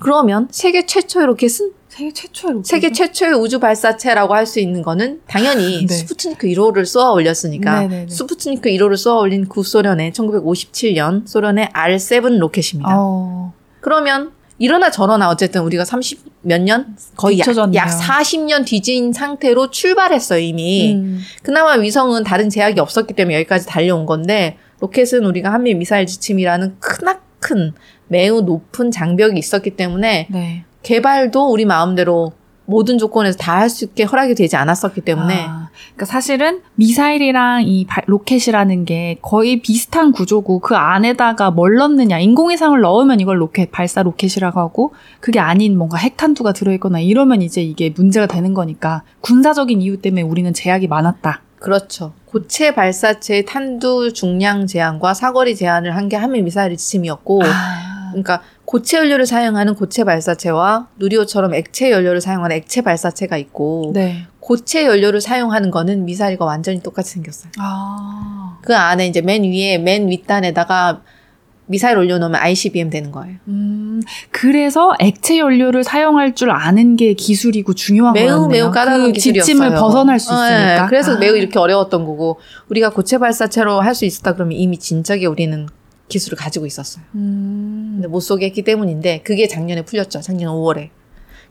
그러면 세계 최초의 로켓은 세계 최초의 로켓. 세계 최초의 우주 발사체라고 할 수 있는 거는 당연히 네. 스푸트니크 1호를 쏘아 올렸으니까 네네네. 스푸트니크 1호를 쏘아 올린 구소련의 1957년 소련의 R7 로켓입니다. 어. 그러면 이러나 저러나 어쨌든 우리가 30 몇 년 거의 약, 뒤쳐졌네요. 약 40년 뒤진 상태로 출발했어요 이미. 음. 그나마 위성은 다른 제약이 없었기 때문에 여기까지 달려온 건데 로켓은 우리가 한미 미사일 지침이라는 크나큰 매우 높은 장벽이 있었기 때문에 네. 개발도 우리 마음대로 모든 조건에서 다 할 수 있게 허락이 되지 않았었기 때문에 아, 그러니까 사실은 미사일이랑 이 발- 로켓이라는 게 거의 비슷한 구조고 그 안에다가 뭘 넣느냐 인공위성을 넣으면 이걸 로켓 발사 로켓이라고 하고 그게 아닌 뭔가 핵탄두가 들어있거나 이러면 이제 이게 문제가 되는 거니까 군사적인 이유 때문에 우리는 제약이 많았다. 그렇죠. 고체 발사체의 탄두 중량 제한과 사거리 제한을 한 게 한미 미사일 지침이었고 아, 그러니까 고체 연료를 사용하는 고체 발사체와 누리호처럼 액체 연료를 사용하는 액체 발사체가 있고 네. 고체 연료를 사용하는 거는 미사일과 완전히 똑같이 생겼어요. 아, 그 안에 이제 맨 위에 맨 윗단에다가 미사일 올려놓으면 ICBM 되는 거예요. 음, 그래서 액체 연료를 사용할 줄 아는 게 기술이고 중요한 매우 거였네요. 매우 까다로운 그 기술이었어요. 지침을 벗어날 수 어, 있으니까. 예. 그래서 아. 매우 이렇게 어려웠던 거고 우리가 고체 발사체로 할 수 있었다 그러면 이미 진작에 우리는 기술을 가지고 있었어요. 음. 근데 못 쏘게 했기 때문인데 그게 작년에 풀렸죠. 작년 5월에.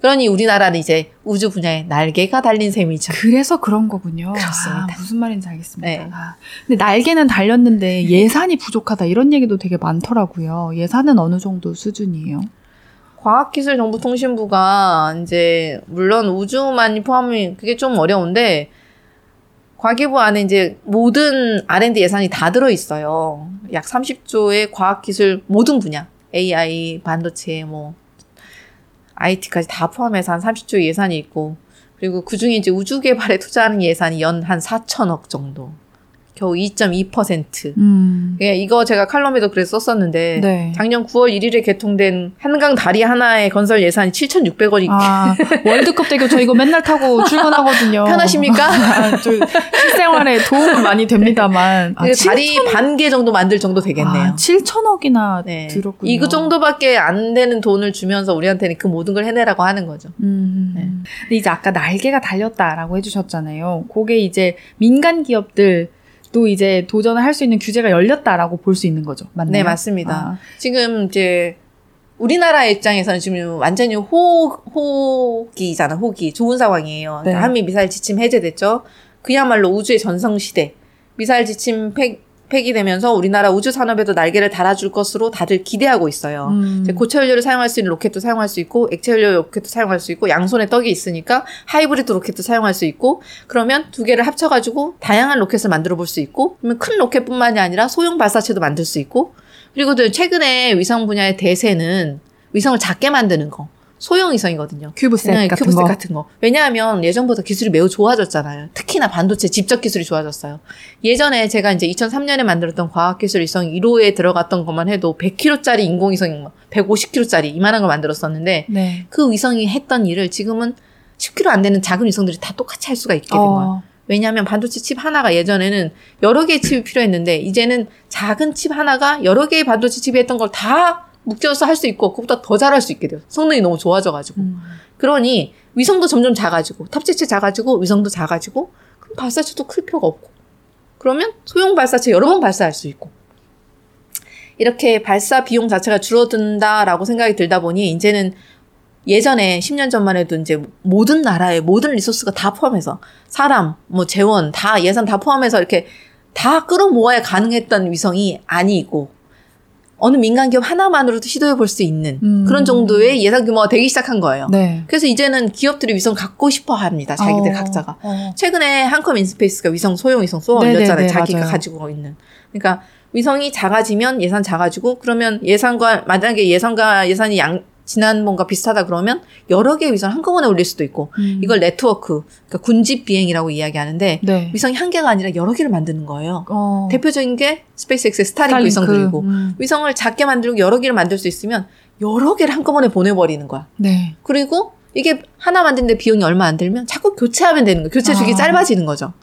그러니 우리나라는 이제 우주 분야에 날개가 달린 셈이죠. 그래서 그런 거군요. 그렇습니다. 아, 무슨 말인지 알겠습니다. 네. 아, 근데 날개는 달렸는데 예산이 부족하다 이런 얘기도 되게 많더라고요. 예산은 어느 정도 수준이에요? 과학기술정보통신부가 이제 물론 우주만이 포함이 그게 좀 어려운데 과기부 안에 이제 모든 R&D 예산이 다 들어 있어요. 약 30조의 과학기술 모든 분야, AI, 반도체, 뭐 IT까지 다 포함해서 한 30조 예산이 있고 그리고 그 중에 이제 우주 개발에 투자하는 예산이 연 한 4천억 정도. 겨우 2.2%. 음. 예, 이거 제가 칼럼에도 그래서 썼었는데 네. 작년 9월 1일에 개통된 한강 다리 하나의 건설 예산이 7,600원이 아, 월드컵 대교 저 이거 맨날 타고 출근하거든요. 편하십니까? 아, 저 실생활에 도움은 많이 됩니다만. 아, 그 다리 7천 반개 정도 만들 정도 되겠네요. 아, 7천억이나 네. 들었군요. 이그 정도밖에 안 되는 돈을 주면서 우리한테는 그 모든 걸 해내라고 하는 거죠. 음. 네. 근데 이제 아까 날개가 달렸다라고 해주셨잖아요. 그게 이제 민간 기업들 도 이제 도전을 할 수 있는 규제가 열렸다라고 볼 수 있는 거죠. 맞나요? 네, 맞습니다. 아, 지금 이제 우리나라 입장에서는 지금 완전히 호, 호기잖아, 호기. 좋은 상황이에요. 네. 한미 미사일 지침 해제됐죠. 그야말로 우주의 전성시대. 미사일 지침 폐, 폐기되면서 우리나라 우주 산업에도 날개를 달아줄 것으로 다들 기대하고 있어요. 음. 고체 연료를 사용할 수 있는 로켓도 사용할 수 있고 액체 연료 로켓도 사용할 수 있고 양손에 떡이 있으니까 하이브리드 로켓도 사용할 수 있고 그러면 두 개를 합쳐가지고 다양한 로켓을 만들어 볼 수 있고 그러면 큰 로켓뿐만이 아니라 소형 발사체도 만들 수 있고 그리고 또 최근에 위성 분야의 대세는 위성을 작게 만드는 거 소형 위성이거든요. 큐브셋 네, 같은 큐브셋 거. 같은 거. 왜냐하면 예전보다 기술이 매우 좋아졌잖아요. 특히나 반도체 집적 기술이 좋아졌어요. 예전에 제가 이제 2003년에 만들었던 과학기술 위성 1호에 들어갔던 것만 해도 100kg짜리 인공위성, 150kg짜리 이만한 걸 만들었었는데 네. 그 위성이 했던 일을 지금은 10kg 안 되는 작은 위성들이 다 똑같이 할 수가 있게 된 거예요. 어, 왜냐하면 반도체 칩 하나가 예전에는 여러 개의 칩이 필요했는데 이제는 작은 칩 하나가 여러 개의 반도체 칩이 했던 걸 다 묶여서 할 수 있고 그것보다 더 잘할 수 있게 돼요. 성능이 너무 좋아져가지고. 음. 그러니 위성도 점점 작아지고 탑재체 작아지고 위성도 작아지고 그럼 발사체도 클 필요가 없고 그러면 소형 발사체 여러 번 발사할 수 있고 이렇게 발사 비용 자체가 줄어든다라고 생각이 들다 보니 이제는 예전에 10년 전만 해도 이제 모든 나라의 모든 resource가 다 포함해서 사람, 뭐 재원 다 예산 다 포함해서 이렇게 다 끌어모아야 가능했던 위성이 아니고 어느 민간 기업 하나만으로도 시도해 볼 수 있는 음. 그런 정도의 예산 규모가 되기 시작한 거예요. 네. 그래서 이제는 기업들이 위성 갖고 싶어 합니다. 자기들 어, 각자가. 어. 최근에 한컴 인스페이스가 위성 소형 위성 쏘아 올렸잖아요. 자기가 맞아요. 가지고 있는. 그러니까 위성이 작아지면 예산 작아지고 그러면 예산과 만약에 예산과 예산이 양 지난번과 비슷하다 그러면 여러 개의 위성을 한꺼번에 올릴 수도 있고 음. 이걸 네트워크 그러니까 군집 비행이라고 이야기하는데 네. 위성이 한 개가 아니라 여러 개를 만드는 거예요. 어. 대표적인 게 스페이스X의 스타링크, 스타링크. 위성들이고 음. 위성을 작게 만들고 여러 개를 만들 수 있으면 여러 개를 한꺼번에 보내버리는 거야. 네. 그리고 이게 하나 만드는데 비용이 얼마 안 들면 자꾸 교체하면 되는 거예요. 교체 주기 아. 짧아지는 거죠.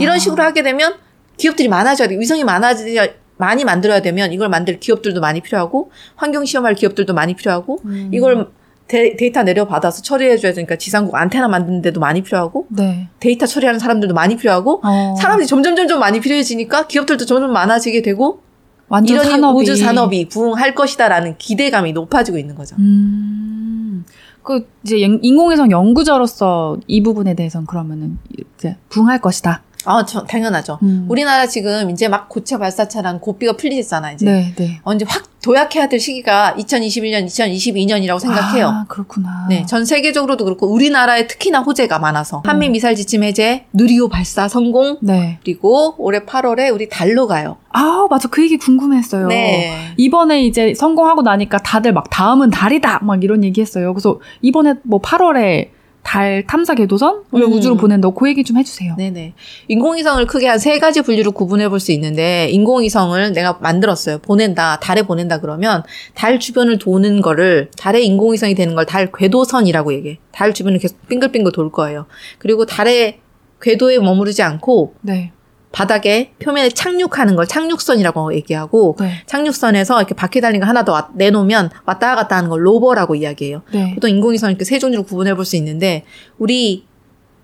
이런 아. 식으로 하게 되면 기업들이 많아져야 돼. 위성이 많아져야 많이 만들어야 되면 이걸 만들 기업들도 많이 필요하고 환경 시험할 기업들도 많이 필요하고 음. 이걸 데, 데이터 내려받아서 처리해줘야 되니까 지상국 안테나 만드는 데도 많이 필요하고 네. 데이터 처리하는 사람들도 많이 필요하고 어. 사람들이 점점 점점 많이 필요해지니까 기업들도 점점 많아지게 되고 완전 이런 산업이 우주 산업이 부흥할 것이다라는 기대감이 높아지고 있는 거죠. 음. 그 이제 연- 인공위성 연구자로서 이 부분에 대해서는 그러면은 이제 부흥할 것이다. 아, 저, 당연하죠. 음. 우리나라 지금 이제 막 고체 발사체랑 고삐가 풀리잖아, 이제. 네, 네. 어, 이제 확 도약해야 될 시기가 2021년, 2022년이라고 생각해요. 아, 그렇구나. 네, 전 세계적으로도 그렇고 우리나라에 특히나 호재가 많아서 한미 미사일 지침 해제, 누리호 발사 성공, 네. 그리고 올해 8월에 우리 달로 가요. 아, 맞아. 그 얘기 궁금했어요. 네. 이번에 이제 성공하고 나니까 다들 막 다음은 달이다 막 이런 얘기 했어요. 그래서 이번에 뭐 8월에 달 탐사 궤도선 을 음. 우주로 보낸다고 그 얘기 좀 해주세요. 네네. 인공위성을 크게 한 세 가지 분류로 구분해 볼 수 있는데, 인공위성을 내가 만들었어요. 보낸다, 달에 보낸다 그러면, 달 주변을 도는 거를, 달의 인공위성이 되는 걸 달 궤도선이라고 얘기해. 달 주변을 계속 빙글빙글 돌 거예요. 그리고 달의 궤도에 머무르지 않고, 네, 바닥에 표면에 착륙하는 걸 착륙선이라고 얘기하고, 네, 착륙선에서 이렇게 바퀴 달린 거 하나 더 와- 내놓으면 왔다 갔다 하는 걸 로버라고 이야기해요. 네. 보통 인공위성 이렇게 세 종류로 구분해 볼 수 있는데, 우리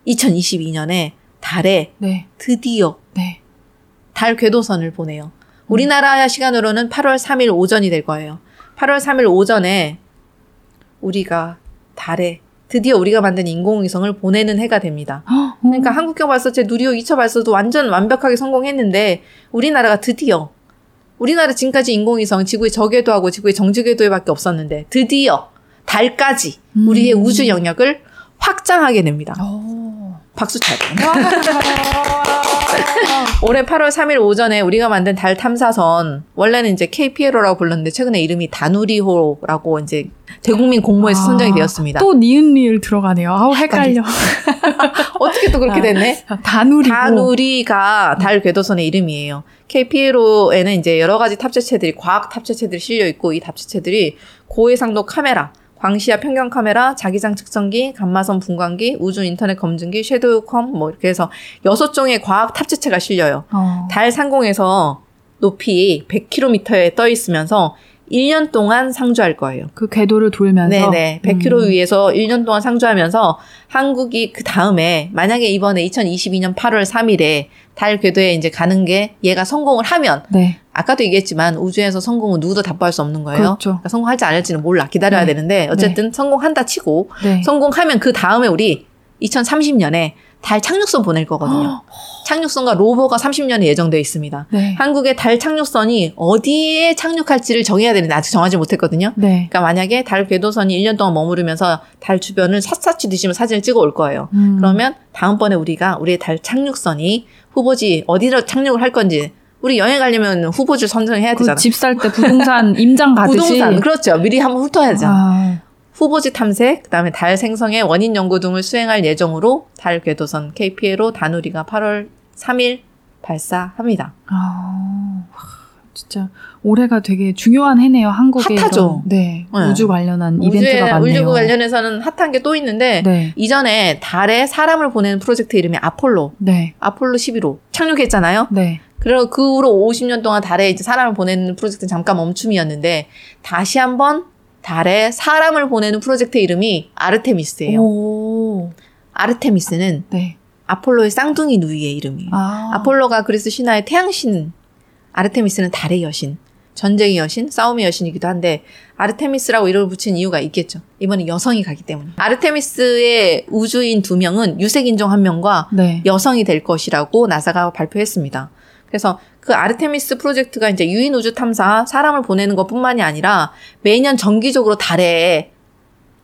2022년에 달에 네, 드디어 네. 달 궤도선을 보내요. 우리나라 시간으로는 8월 3일 오전이 될 거예요. 8월 3일 오전에 우리가 달에 드디어 우리가 만든 인공위성을 보내는 해가 됩니다. 헉, 그러니까 어. 한국형 발사체 누리호 2차 발사도 완전 완벽하게 성공했는데 우리나라가 드디어 우리나라 지금까지 인공위성 지구의 저궤도하고 지구의 정지궤도에밖에 없었는데 드디어 달까지 음. 우리의 우주 영역을 확장하게 됩니다. 오. 박수 잘. 올해 8월 3일 오전에 우리가 만든 달 탐사선 원래는 이제 KPLO라고 불렀는데 최근에 이름이 다누리호라고 이제 대국민 공모에서 아, 선정이 되었습니다. 또 니은 리을 들어가네요. 아우 헷갈려. 어떻게 또 그렇게 됐네? 다누리고. 다누리가 달 궤도선의 이름이에요. KPLO에는 이제 여러 가지 탑재체들이 과학 탑재체들이 실려 있고 이 탑재체들이 고해상도 카메라, 광시야 평경 카메라, 자기장 측정기, 감마선 분광기, 우주 인터넷 검증기, 섀도우컴 뭐 이렇게 해서 여섯 종의 과학 탑재체가 실려요. 어. 달 상공에서 높이 100km에 떠 있으면서 1년 동안 상주할 거예요. 그 궤도를 돌면서. 네네. 100km 음. 위에서 1년 동안 상주하면서 한국이 그 다음에 만약에 이번에 2022년 8월 3일에 달 궤도에 이제 가는 게 얘가 성공을 하면 네. 아까도 얘기했지만 우주에서 성공은 누구도 답할 수 없는 거예요. 그렇죠. 그러니까 성공할지 안 할지는 몰라. 기다려야 네. 되는데 어쨌든 성공한다 치고 네. 성공하면 그 다음에 우리 2030년에 달 착륙선 보낼 거거든요. 착륙선과 로버가 30년에 예정되어 있습니다. 네. 한국의 달 착륙선이 어디에 착륙할지를 정해야 되는데 아직 정하지 못했거든요. 네. 그러니까 만약에 달 궤도선이 1년 동안 머무르면서 달 주변을 샅샅이 뒤지면 사진을 찍어 올 거예요. 음. 그러면 다음번에 우리가 우리의 달 착륙선이 후보지 어디로 착륙을 할 건지 우리 여행 가려면 후보지를 선정해야 되잖아. 그 집 살 때 부동산 임장 가듯이. 부동산 그렇죠. 미리 한번 훑어야 되잖아. 아, 후보지 탐색, 그다음에 달 생성의 원인 연구 등을 수행할 예정으로 달 궤도선 KPLO 다누리가 8월 3일 발사합니다. 아, 진짜 올해가 되게 중요한 해네요. 한국에 핫하죠. 이런, 네, 네. 우주 관련한 우주에, 이벤트가 많네요. 우주 관련해서는 핫한 게 또 있는데 네, 이전에 달에 사람을 보내는 프로젝트 이름이 아폴로, 네, 아폴로 11호 착륙했잖아요. 네. 그리고 그 후로 50년 동안 달에 이제 사람을 보내는 프로젝트는 잠깐 멈춤이었는데 다시 한번 달에 사람을 보내는 프로젝트 이름이 아르테미스예요. 오, 아르테미스는 네. 아폴로의 쌍둥이 누이의 이름이에요. 아, 아폴로가 그리스 신화의 태양신, 아르테미스는 달의 여신, 전쟁의 여신, 싸움의 여신이기도 한데 아르테미스라고 이름을 붙인 이유가 있겠죠. 이번에 여성이 가기 때문에. 아르테미스의 우주인 두 명은 유색 인종 한 명과 네. 여성이 될 것이라고 나사가 발표했습니다. 그래서 그 아르테미스 프로젝트가 이제 유인 우주 탐사 사람을 보내는 것뿐만이 아니라 매년 정기적으로 달에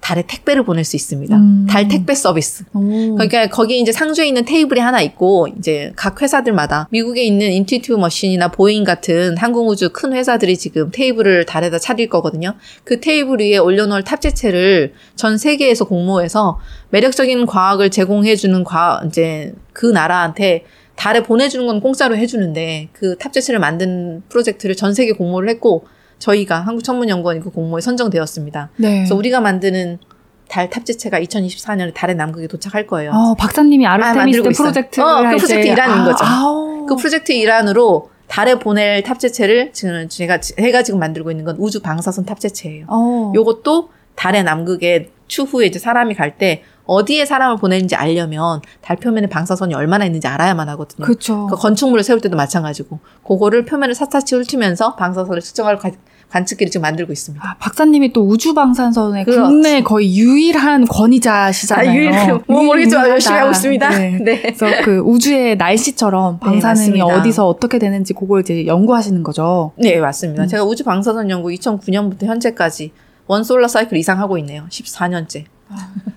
달에 택배를 보낼 수 있습니다. 음. 달 택배 서비스. 오, 그러니까 거기 이제 상주해 있는 테이블이 하나 있고 이제 각 회사들마다 미국에 있는 인투이티브 머신이나 보잉 같은 항공우주 큰 회사들이 지금 테이블을 달에다 차릴 거거든요. 그 테이블 위에 올려놓을 탑재체를 전 세계에서 공모해서 매력적인 과학을 제공해주는 과 이제 그 나라한테 달에 보내주는 건 공짜로 해주는데 그 탑재체를 만든 프로젝트를 전 세계 공모를 했고 저희가 한국천문연구원이 그 공모에 선정되었습니다. 네. 그래서 우리가 만드는 달 탑재체가 2024년에 달의 남극에 도착할 거예요. 아, 박사님이 아르테미스 만들고 있어요. 프로젝트를 어, 그할 프로젝트 때- 일환인 아, 거죠. 아우. 그 프로젝트 일환으로 달에 보낼 탑재체를 지금 제가 제가 지금 만들고 있는 건 우주 방사선 탑재체예요. 어. 요것도 달의 남극에 추후에 이제 사람이 갈 때 어디에 사람을 보내는지 알려면 달 표면에 방사선이 얼마나 있는지 알아야만 하거든요. 그 그렇죠. 건축물을 세울 때도 마찬가지고 그거를 표면을 샅샅이 훑으면서 방사선을 측정할 관- 관측기를 지금 만들고 있습니다. 아, 박사님이 또 우주 방사선의 그렇지. 국내 거의 유일한 권위자시잖아요. 뭐 모르겠지만 유일하다. 열심히 하고 있습니다. 네. 네. 그래서 그 우주의 날씨처럼 네, 방사능이 맞습니다. 어디서 어떻게 되는지 그걸 이제 연구하시는 거죠. 네, 맞습니다. 음. 제가 우주 방사선 연구 2009년부터 현재까지 원 솔라 사이클 이상 하고 있네요. 14년째.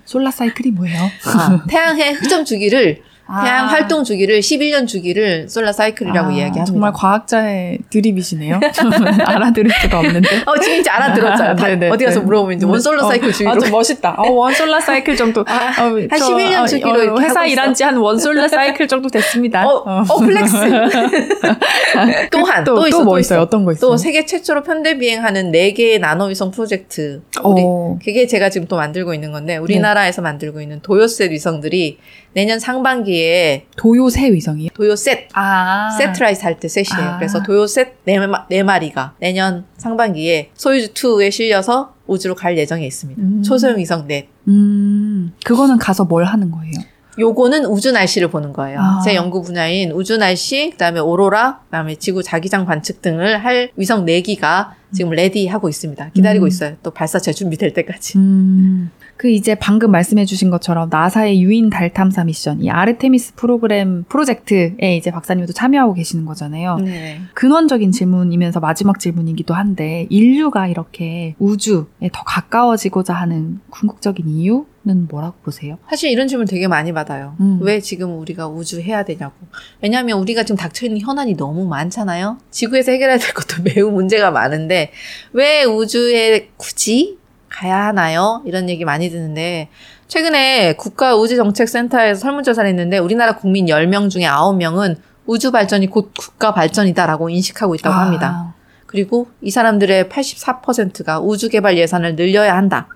솔라 사이클이 뭐예요? 아, 태양의 흐점 주기를 태양 아. 활동 주기를 11년 주기를 솔라 사이클이라고 아, 이야기합니다. 정말 과학자의 드립이시네요. 알아들을 수가 없는데. 어, 지금 이제 알아들었잖아요. 다 네네, 어디 가서 네. 물어보면 이제 one solar 어, 사이클 주기로. 아, 좀 멋있다. 어, one solar cycle 정도. 아, 어, 한 저, 11년 어, 주기로 어, 회사. 일한 지 한 one solar cycle 정도 됐습니다. 어, 어, flex. 또한, 또, 또 있어, 또 뭐 또 있어요? 있어. 어떤 거 있어요? 또 세계 최초로 편대 비행하는 4개의 나노 위성 프로젝트. 어. 우리 그게 제가 지금 또 만들고 있는 건데 우리나라에서 만들고 있는 도요셋 위성들이 내년 상반기 에 도요새 위성이요? 도요 셋 아. satellite 할때 sat이에요. 아. 그래서 도요 셋 네, 마- 네 마리가 내년 상반기에 소유즈 2에 실려서 우주로 갈 예정에 있습니다. 음. 초소형 위성 넷. 음, 그거는 가서 뭘 하는 거예요? 요거는 우주 날씨를 보는 거예요. 아. 제 연구 분야인 우주 날씨, 그다음에 오로라, 그다음에 지구 자기장 관측 등을 할 위성 4기가 지금 ready하고 있습니다. 기다리고 음. 있어요. 또 발사 재준비될 때까지. 음, 그 이제 방금 말씀해 주신 것처럼 나사의 유인 달 탐사 미션, 이 아르테미스 프로그램 프로젝트에 이제 박사님도 참여하고 계시는 거잖아요. 네. 근원적인 질문이면서 마지막 질문이기도 한데 인류가 이렇게 우주에 더 가까워지고자 하는 궁극적인 이유 는 뭐라고 보세요? 사실 이런 질문 되게 많이 받아요. 음. 왜 지금 우리가 우주 해야 되냐고. 왜냐하면 우리가 지금 닥쳐있는 현안이 너무 많잖아요. 지구에서 해결해야 될 것도 매우 문제가 많은데 왜 우주에 굳이 가야 하나요? 이런 얘기 많이 듣는데 최근에 국가우주정책센터에서 설문조사를 했는데 우리나라 국민 10명 중에 9명은 우주 발전이 곧 국가 발전이다라고 인식하고 있다고 합니다. 그리고 이 사람들의 84%가 우주 개발 예산을 늘려야 한다.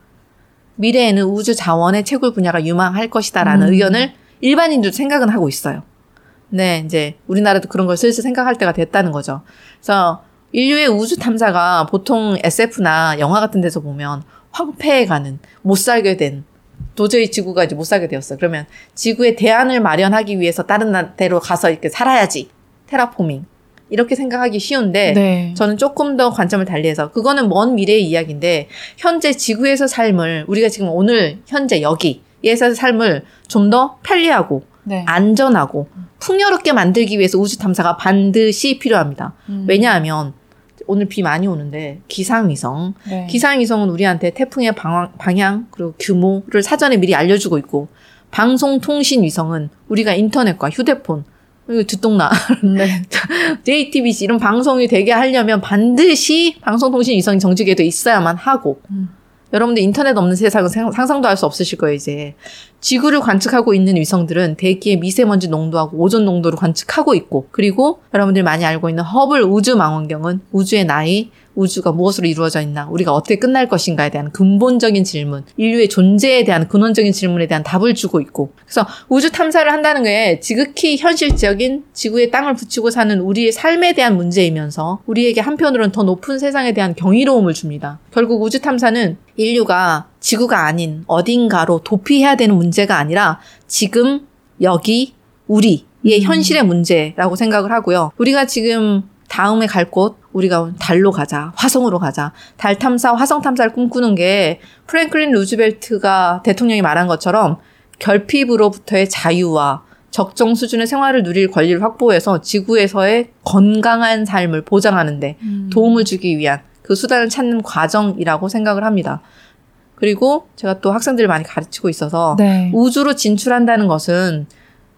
미래에는 우주 자원의 채굴 분야가 유망할 것이다라는 음. 의견을 일반인도 생각은 하고 있어요. 네, 이제 우리나라도 그런 걸 슬슬 생각할 때가 됐다는 거죠. 그래서 인류의 우주 탐사가 보통 SF나 영화 같은 데서 보면 황폐해가는 못 살게 된 도저히 지구가 이제 못 살게 되었어. 그러면 지구의 대안을 마련하기 위해서 다른 데로 가서 이렇게 살아야지. 테라포밍. 이렇게 생각하기 쉬운데 네. 저는 조금 더 관점을 달리해서 그거는 먼 미래의 이야기인데 현재 지구에서 삶을 우리가 지금 오늘 현재 여기에서 삶을 좀 더 편리하고 네. 안전하고 풍요롭게 만들기 위해서 우주 탐사가 반드시 필요합니다. 음. 왜냐하면 오늘 비 많이 오는데 기상위성 네. 기상위성은 우리한테 태풍의 방황, 방향 그리고 규모를 사전에 미리 알려주고 있고 방송통신위성은 우리가 인터넷과 휴대폰 그리고 듣동나 네. JTBC 이런 방송이 되게 하려면 반드시 방송통신위성이 정지궤도에 있어야만 하고 음. 여러분들 인터넷 없는 세상은 상상도 할 수 없으실 거예요, 이제. 지구를 관측하고 있는 위성들은 대기의 미세먼지 농도하고 오존 농도를 관측하고 있고, 그리고 여러분들이 많이 알고 있는 허블 우주 망원경은 우주의 나이, 우주가 무엇으로 이루어져 있나, 우리가 어떻게 끝날 것인가에 대한 근본적인 질문, 인류의 존재에 대한 근원적인 질문에 대한 답을 주고 있고, 그래서 우주 탐사를 한다는 게 지극히 현실적인 지구에 땅을 붙이고 사는 우리의 삶에 대한 문제이면서 우리에게 한편으로는 더 높은 세상에 대한 경이로움을 줍니다. 결국 우주 탐사는 인류가 지구가 아닌 어딘가로 도피해야 되는 문제가 아니라 지금 여기 우리의 음. 현실의 문제라고 생각을 하고요. 우리가 지금 다음에 갈 곳, 우리가 달로 가자, 화성으로 가자, 달 탐사, 화성 탐사를 꿈꾸는 게 프랭클린 루즈벨트가 대통령이 말한 것처럼 결핍으로부터의 자유와 적정 수준의 생활을 누릴 권리를 확보해서 지구에서의 건강한 삶을 보장하는데 음. 도움을 주기 위한 그 수단을 찾는 과정이라고 생각을 합니다. 그리고 제가 또 학생들을 많이 가르치고 있어서 네. 우주로 진출한다는 것은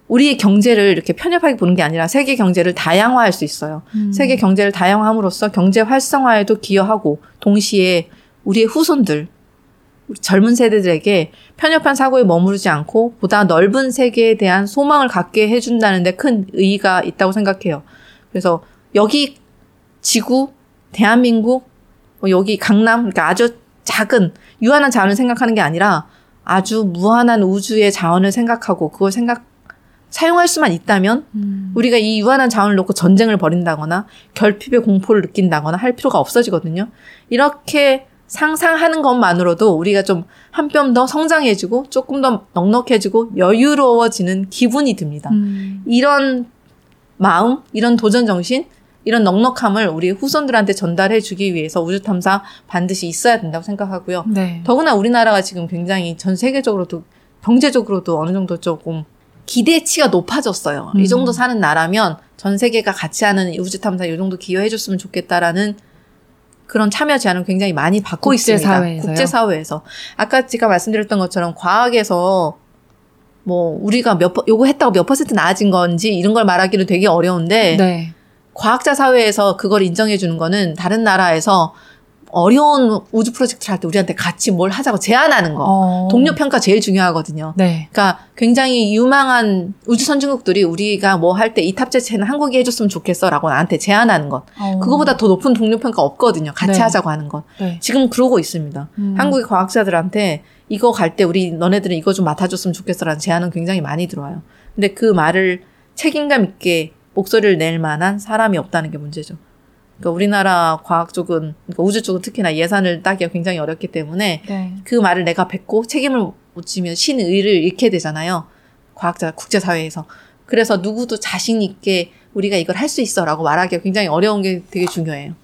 우리의 경제를 이렇게 편협하게 보는 게 아니라 세계 경제를 다양화할 수 있어요. 음. 세계 경제를 다양화함으로써 경제 활성화에도 기여하고 동시에 우리의 후손들, 우리 젊은 세대들에게 편협한 사고에 머무르지 않고 보다 넓은 세계에 대한 소망을 갖게 해준다는데 큰 의의가 있다고 생각해요. 그래서 여기 지구, 대한민국, 뭐 여기 강남, 그러니까 아주 작은 유한한 자원을 생각하는 게 아니라 아주 무한한 우주의 자원을 생각하고 그걸 생각 사용할 수만 있다면 음. 우리가 이 유한한 자원을 놓고 전쟁을 벌인다거나 결핍의 공포를 느낀다거나 할 필요가 없어지거든요. 이렇게 상상하는 것만으로도 우리가 좀 한 뼘 더 성장해지고 조금 더 넉넉해지고 여유로워지는 기분이 듭니다. 음. 이런 마음, 이런 도전 정신, 이런 넉넉함을 우리 후손들한테 전달해 주기 위해서 우주 탐사 반드시 있어야 된다고 생각하고요. 네. 더구나 우리나라가 지금 굉장히 전 세계적으로도 경제적으로도 어느 정도 조금 기대치가 높아졌어요. 음. 이 정도 사는 나라면 전 세계가 같이 하는 우주 탐사 이 정도 기여해 줬으면 좋겠다라는 그런 참여 제안을 굉장히 많이 받고 국제사회에서요? 있습니다. 국제사회에서. 아까 제가 말씀드렸던 것처럼 과학에서 뭐 우리가 몇 요거 했다고 몇 퍼센트 나아진 건지 이런 걸 말하기는 되게 어려운데 네. 과학자 사회에서 그걸 인정해 주는 거는 다른 나라에서 어려운 우주 프로젝트를 할 때 우리한테 같이 뭘 하자고 제안하는 거. 어. 동료 평가 제일 중요하거든요. 네. 그러니까 굉장히 유망한 우주 선진국들이 우리가 뭐 할 때 이 탑재체는 한국이 해줬으면 좋겠어라고 나한테 제안하는 것. 어. 그거보다 더 높은 동료 평가 없거든요. 같이 네. 하자고 하는 것. 네. 지금 그러고 있습니다. 음. 한국의 과학자들한테 이거 갈 때 우리 너네들은 이거 좀 맡아줬으면 좋겠어라는 제안은 굉장히 많이 들어와요. 근데 그 말을 책임감 있게 목소리를 낼 만한 사람이 없다는 게 문제죠. 그러니까 우리나라 과학 쪽은 그러니까 우주 쪽은 특히나 예산을 따기가 굉장히 어렵기 때문에 네. 그 말을 내가 뱉고 책임을 못 지면 신의를 잃게 되잖아요. 과학자 국제사회에서. 그래서 누구도 자신 있게 우리가 이걸 할 수 있어라고 말하기가 굉장히 어려운 게 되게 중요해요.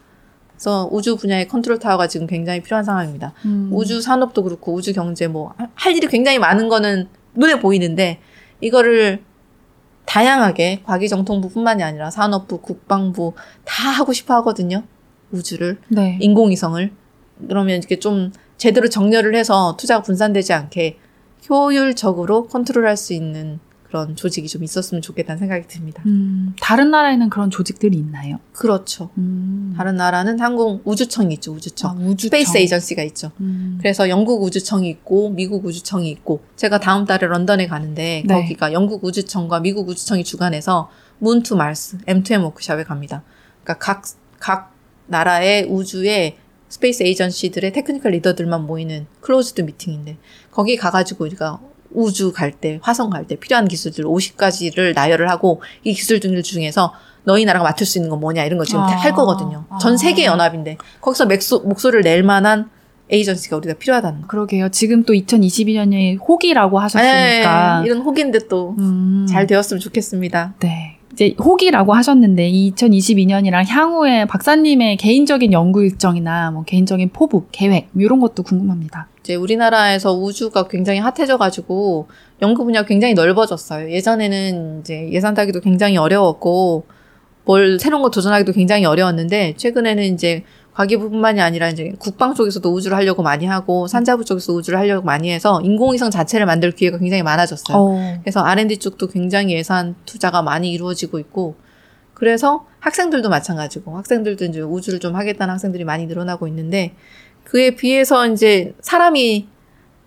그래서 우주 분야의 컨트롤 타워가 지금 굉장히 필요한 상황입니다. 음. 우주 산업도 그렇고 우주 경제 뭐 할 일이 굉장히 많은 거는 눈에 보이는데 이거를 다양하게 과기정통부뿐만이 아니라 산업부, 국방부 다 하고 싶어 하거든요. 우주를, 네. 인공위성을. 그러면 이렇게 좀 제대로 정렬을 해서 투자가 분산되지 않게 효율적으로 컨트롤할 수 있는 그런 조직이 좀 있었으면 좋겠다는 생각이 듭니다. 음, 다른 나라에는 그런 조직들이 있나요? 그렇죠. 음. 다른 나라는 한국 우주청이 있죠, 우주청. 아, 우주청. space agency가 있죠. 음. 그래서 영국 우주청이 있고 미국 우주청이 있고 제가 다음 달에 런던에 가는데 네. 거기가 영국 우주청과 미국 우주청이 주관해서 Moon to Mars, M2M 워크샵에 갑니다. 그러니까 각, 각 나라의 우주의 space agency들의 technical leader들만 모이는 closed meeting인데 거기 가가지고 우리가 우주 갈 때, 화성 갈 때 필요한 기술들 50가지를 나열을 하고 이 기술들 중에서 너희 나라가 맡을 수 있는 건 뭐냐 이런 거 지금 아, 할 거거든요. 전 세계 연합인데 거기서 맥소, 목소리를 낼 만한 에이전시가 우리가 필요하다는 거. 그러게요. 지금 또 2022년에 호기라고 하셨으니까 네, 이런 호기인데 또잘 음. 되었으면 좋겠습니다. 네. 이제 호기라고 하셨는데 2022년이랑 향후에 박사님의 개인적인 연구 일정이나 뭐 개인적인 포부, 계획 이런 것도 궁금합니다. 이제 우리나라에서 우주가 굉장히 핫해져가지고 연구 분야 굉장히 넓어졌어요. 예전에는 이제 예산 따기도 굉장히 어려웠고 뭘 새로운 거 도전하기도 굉장히 어려웠는데 최근에는 이제 과기부뿐만이 아니라 이제 국방 쪽에서도 우주를 하려고 많이 하고 산자부 쪽에서 우주를 하려고 많이 해서 인공위성 자체를 만들 기회가 굉장히 많아졌어요. 어. 그래서 R&D 쪽도 굉장히 예산 투자가 많이 이루어지고 있고 그래서 학생들도 마찬가지고 학생들도 이제 우주를 좀 하겠다는 학생들이 많이 늘어나고 있는데 그에 비해서 이제 사람이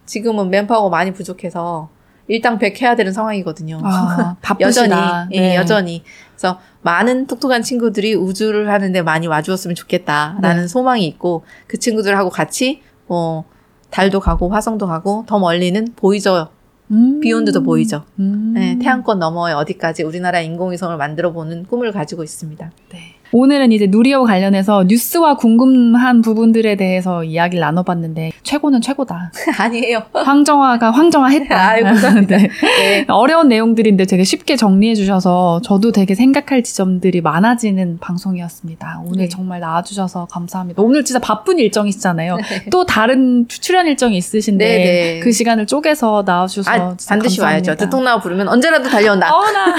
지금은 맨파워가 많이 부족해서 일당 백 해야 되는 상황이거든요. 아, 여전히. 예, 네. 여전히. 그래서 많은 똑똑한 친구들이 우주를 하는데 많이 와주었으면 좋겠다라는 네. 소망이 있고 그 친구들하고 같이 뭐 달도 가고 화성도 가고 더 멀리는 보이저 음. 비욘드도 보이죠. 음. 네, 태양권 너머에 어디까지 우리나라 인공위성을 만들어 보는 꿈을 가지고 있습니다. 네. 오늘은 이제 누리호 관련해서 뉴스와 궁금한 부분들에 대해서 이야기를 나눠봤는데 최고는 최고다. 아니에요. 황정화가 황정화했다. 아유. 네. 네. 어려운 내용들인데 되게 쉽게 정리해 주셔서 저도 되게 생각할 지점들이 많아지는 방송이었습니다. 오늘 네. 정말 나와주셔서 감사합니다. 오늘 진짜 바쁜 일정이시잖아요. 또 다른 출연 일정이 있으신데 네, 네. 그 시간을 쪼개서 나와주셔서 아, 진짜 반드시 감사합니다. 와야죠. 듣통나와 부르면 언제라도 달려온다. 어나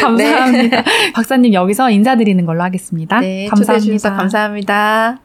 감사합니다. 박사님 여기서 인사드리는 걸로 하겠습니다. 네, 초대해 주셔서 감사합니다.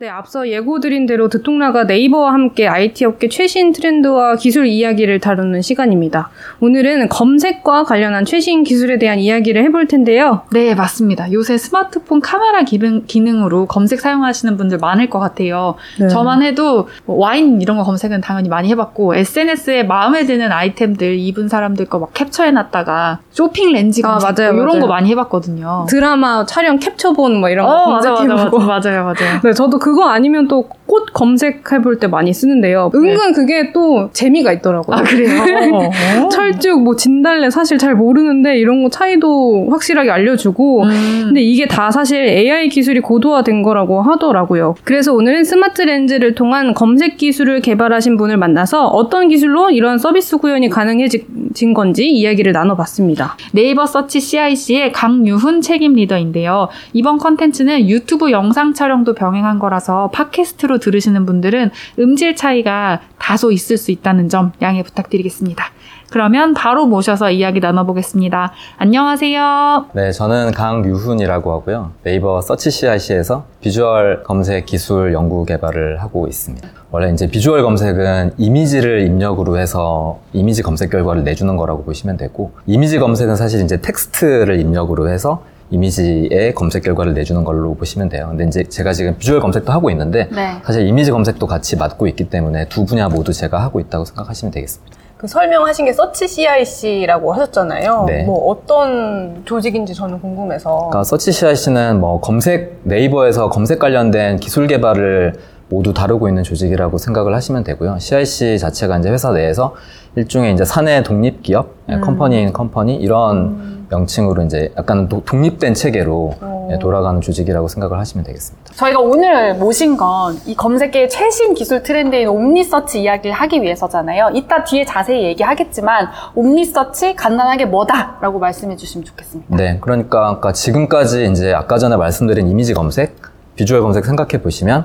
네, 앞서 예고드린 대로 듣통나가 네이버와 함께 IT 업계 최신 트렌드와 기술 이야기를 다루는 시간입니다. 오늘은 검색과 관련한 최신 기술에 대한 이야기를 해볼 텐데요. 네, 맞습니다. 요새 스마트폰 카메라 기능, 기능으로 검색 사용하시는 분들 많을 것 같아요. 네. 저만 해도 뭐 와인 이런 거 검색은 당연히 많이 해봤고 SNS에 마음에 드는 아이템들 입은 사람들 거 막 캡처해놨다가 쇼핑 렌즈 아, 검색 맞아요, 이런 맞아요. 거 많이 해봤거든요. 드라마 촬영 캡처본 뭐 이런 거 어, 맞아, 검색해보고. 맞아요, 맞아요. 네, 저도 그거 아니면 또 꽃 검색해 볼 때 많이 쓰는데요. 은근 그게 또 재미가 있더라고요. 아, 그래요? 어. 철쭉, 뭐 진달래 사실 잘 모르는데 이런 거 차이도 확실하게 알려주고 음. 근데 이게 다 사실 AI 기술이 고도화된 거라고 하더라고요. 그래서 오늘은 스마트 렌즈를 통한 검색 기술을 개발하신 분을 만나서 어떤 기술로 이런 서비스 구현이 가능해진 건지 이야기를 나눠봤습니다. 네이버 서치 CIC의 강유훈 책임 리더인데요. 이번 컨텐츠는 유튜브 영상 촬영도 병행한 거라 서 팟캐스트로 들으시는 분들은 음질 차이가 다소 있을 수 있다는 점 양해 부탁드리겠습니다. 그러면 바로 모셔서 이야기 나눠보겠습니다. 안녕하세요. 네, 저는 강유훈이라고 하고요. 네이버 서치 CIC에서 비주얼 검색 기술 연구 개발을 하고 있습니다. 원래 이제 비주얼 검색은 이미지를 입력으로 해서 이미지 검색 결과를 내주는 거라고 보시면 되고, 이미지 검색은 사실 이제 텍스트를 입력으로 해서 이미지의 검색 결과를 내주는 걸로 보시면 돼요. 근데 이제 제가 지금 비주얼 검색도 하고 있는데, 네. 사실 이미지 검색도 같이 맡고 있기 때문에 두 분야 모두 제가 하고 있다고 생각하시면 되겠습니다. 그 설명하신 게 서치 CIC라고 하셨잖아요. 네. 뭐 어떤 조직인지 저는 궁금해서. 그러니까 서치 CIC는 뭐 검색 네이버에서 검색 관련된 기술 개발을 모두 다루고 있는 조직이라고 생각을 하시면 되고요. CIC 자체가 이제 회사 내에서 일종의 이제 사내 독립 기업, 음. company in company 이런 명칭으로 이제 약간 도- 독립된 체계로 어. 예, 돌아가는 조직이라고 생각을 하시면 되겠습니다. 저희가 오늘 모신 건 이 검색계의 최신 기술 트렌드인 omni search 이야기를 하기 위해서잖아요. 이따 뒤에 자세히 얘기하겠지만 옴니서치 간단하게 뭐다라고 말씀해 주시면 좋겠습니다. 네, 그러니까 아까 지금까지 이제 아까 전에 말씀드린 이미지 검색, 비주얼 검색 생각해 보시면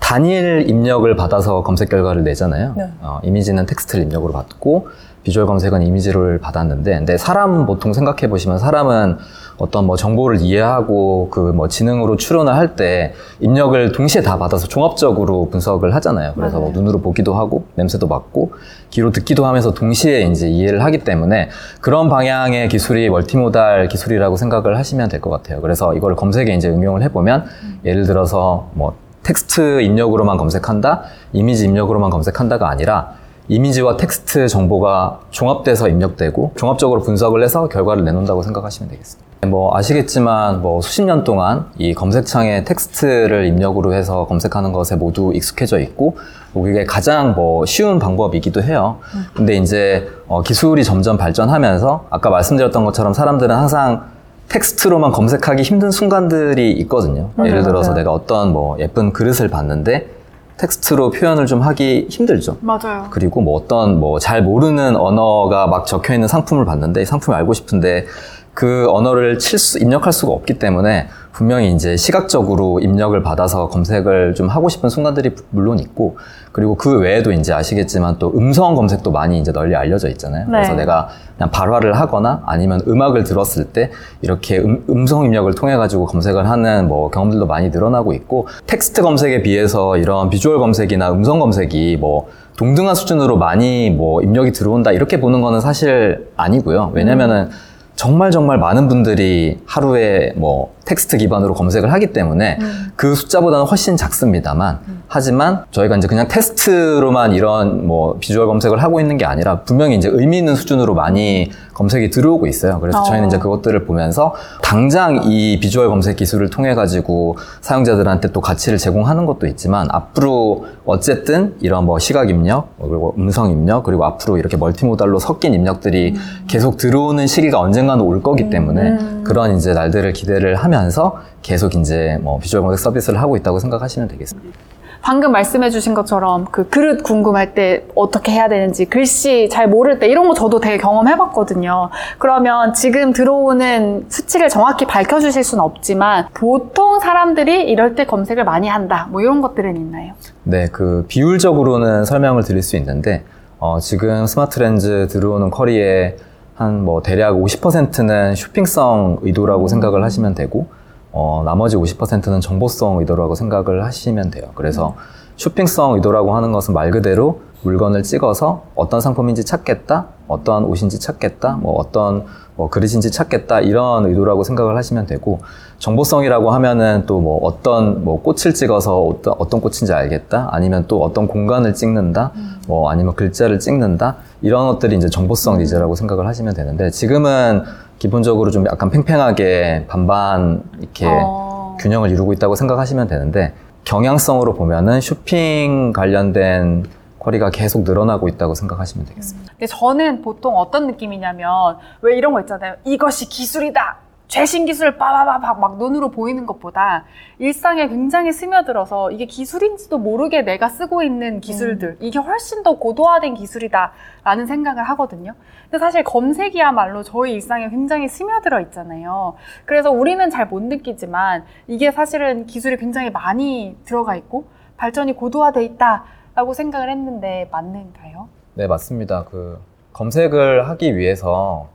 단일 입력을 받아서 검색 결과를 내잖아요. 네. 어, 이미지는 텍스트를 입력으로 받고 비주얼 검색은 이미지를 받았는데, 근데 사람 보통 생각해 보시면 사람은 어떤 뭐 정보를 이해하고 그 뭐 지능으로 추론을 할 때 입력을 동시에 다 받아서 종합적으로 분석을 하잖아요. 그래서 뭐 눈으로 보기도 하고 냄새도 맡고 귀로 듣기도 하면서 동시에 이제 이해를 하기 때문에 그런 방향의 기술이 multimodal 기술이라고 생각을 하시면 될 것 같아요. 그래서 이걸 검색에 이제 응용을 해보면 예를 들어서 뭐 텍스트 입력으로만 검색한다, 이미지 입력으로만 검색한다가 아니라 이미지와 텍스트 정보가 종합돼서 입력되고 종합적으로 분석을 해서 결과를 내놓는다고 생각하시면 되겠습니다. 뭐 아시겠지만 뭐 수십 년 동안 이 검색창에 텍스트를 입력으로 해서 검색하는 것에 모두 익숙해져 있고 뭐 이게 가장 뭐 쉬운 방법이기도 해요. 근데 이제 어, 기술이 점점 발전하면서 아까 말씀드렸던 것처럼 사람들은 항상 텍스트로만 검색하기 힘든 순간들이 있거든요. 예를 들어서 내가 어떤 뭐 예쁜 그릇을 봤는데 텍스트로 표현을 좀 하기 힘들죠. 맞아요. 그리고 뭐 어떤 뭐 잘 모르는 언어가 막 적혀 있는 상품을 봤는데 이 상품을 알고 싶은데 그 언어를 칠 수, 입력할 수가 없기 때문에 분명히 이제 시각적으로 입력을 받아서 검색을 좀 하고 싶은 순간들이 물론 있고 그리고 그 외에도 이제 아시겠지만 또 음성 검색도 많이 이제 널리 알려져 있잖아요. 네. 그래서 내가 그냥 발화를 하거나 아니면 음악을 들었을 때 이렇게 음, 성 입력을 통해 가지고 검색을 하는 뭐 경험들도 많이 늘어나고 있고 텍스트 검색에 비해서 이런 비주얼 검색이나 음성 검색이 뭐 동등한 수준으로 많이 뭐 입력이 들어온다 이렇게 보는 거는 사실 아니고요. 왜냐면은 정말 정말 많은 분들이 하루에 뭐 텍스트 기반으로 검색을 하기 때문에 그 숫자보다는 훨씬 작습니다만 하지만 저희가 이제 그냥 테스트로만 이런 뭐 비주얼 검색을 하고 있는 게 아니라 분명히 이제 의미 있는 수준으로 많이 검색이 들어오고 있어요. 그래서 어. 저희는 이제 그것들을 보면서 당장 이 비주얼 검색 기술을 통해 가지고 사용자들한테 또 가치를 제공하는 것도 있지만 앞으로 어쨌든 이런 뭐 시각 입력 뭐 그리고 음성 입력 그리고 앞으로 이렇게 멀티모달로 섞인 입력들이 계속 들어오는 시기가 언젠가는 올 거기 때문에 그런 이제 날들을 기대를 하면서 계속 이제 뭐 비주얼 검색 서비스를 하고 있다고 생각하시면 되겠습니다. 방금 말씀해 주신 것처럼 그 그릇 궁금할 때 어떻게 해야 되는지 글씨 잘 모를 때 이런 거 저도 되게 경험해 봤거든요. 그러면 지금 들어오는 수치를 정확히 밝혀 주실 수는 없지만 보통 사람들이 이럴 때 검색을 많이 한다. 뭐 이런 것들은 있나요? 네, 그 비율적으로는 설명을 드릴 수 있는데 어, 지금 스마트 렌즈 들어오는 쿼리의 한 뭐 대략 50%는 쇼핑성 의도라고 생각을 하시면 되고 어, 나머지 50%는 정보성 의도라고 생각을 하시면 돼요. 그래서 쇼핑성 의도라고 하는 것은 말 그대로 물건을 찍어서 어떤 상품인지 찾겠다, 어떤 옷인지 찾겠다, 뭐 어떤 뭐 그릇인지 찾겠다 이런 의도라고 생각을 하시면 되고 정보성이라고 하면은 또 뭐 어떤 뭐 꽃을 찍어서 어떤 어떤 꽃인지 알겠다, 아니면 또 어떤 공간을 찍는다, 뭐 아니면 글자를 찍는다? 이런 것들이 이제 정보성 니즈라고 생각을 하시면 되는데 지금은 기본적으로 좀 약간 팽팽하게 반반 이렇게 어. 균형을 이루고 있다고 생각하시면 되는데 경향성으로 보면은 쇼핑 관련된 쿼리가 계속 늘어나고 있다고 생각하시면 되겠습니다. 근데 저는 보통 어떤 느낌이냐면 왜 이런 거 있잖아요. 이것이 기술이다. 최신 기술 빠바바박 막 눈으로 보이는 것보다 일상에 굉장히 스며들어서 이게 기술인지도 모르게 내가 쓰고 있는 기술들 이게 훨씬 더 고도화된 기술이다라는 생각을 하거든요. 근데 사실 검색이야말로 저희 일상에 굉장히 스며들어 있잖아요. 그래서 우리는 잘 못 느끼지만 이게 사실은 기술이 굉장히 많이 들어가 있고 발전이 고도화돼 있다 라고 생각을 했는데 맞는가요? 네, 맞습니다. 그 검색을 하기 위해서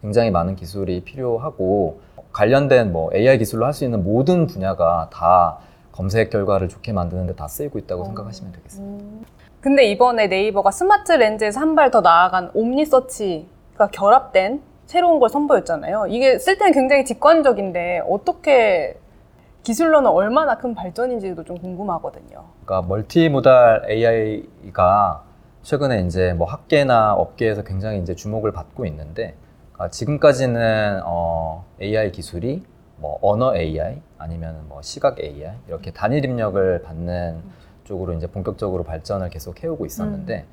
굉장히 많은 기술이 필요하고 관련된 뭐 AI 기술로 할 수 있는 모든 분야가 다 검색 결과를 좋게 만드는데 다 쓰이고 있다고 생각하시면 되겠습니다. 근데 이번에 네이버가 스마트 렌즈에서 한 발 더 나아간 옴니서치가 결합된 새로운 걸 선보였잖아요. 이게 쓸 때는 굉장히 직관적인데 어떻게 기술로는 얼마나 큰 발전인지도 좀 궁금하거든요. 그러니까 멀티모달 AI가 최근에 이제 뭐 학계나 업계에서 굉장히 이제 주목을 받고 있는데 그러니까 지금까지는 어, AI 기술이 뭐 언어 AI 아니면 뭐 시각 AI 이렇게 단일 입력을 받는 쪽으로 이제 본격적으로 발전을 계속 해오고 있었는데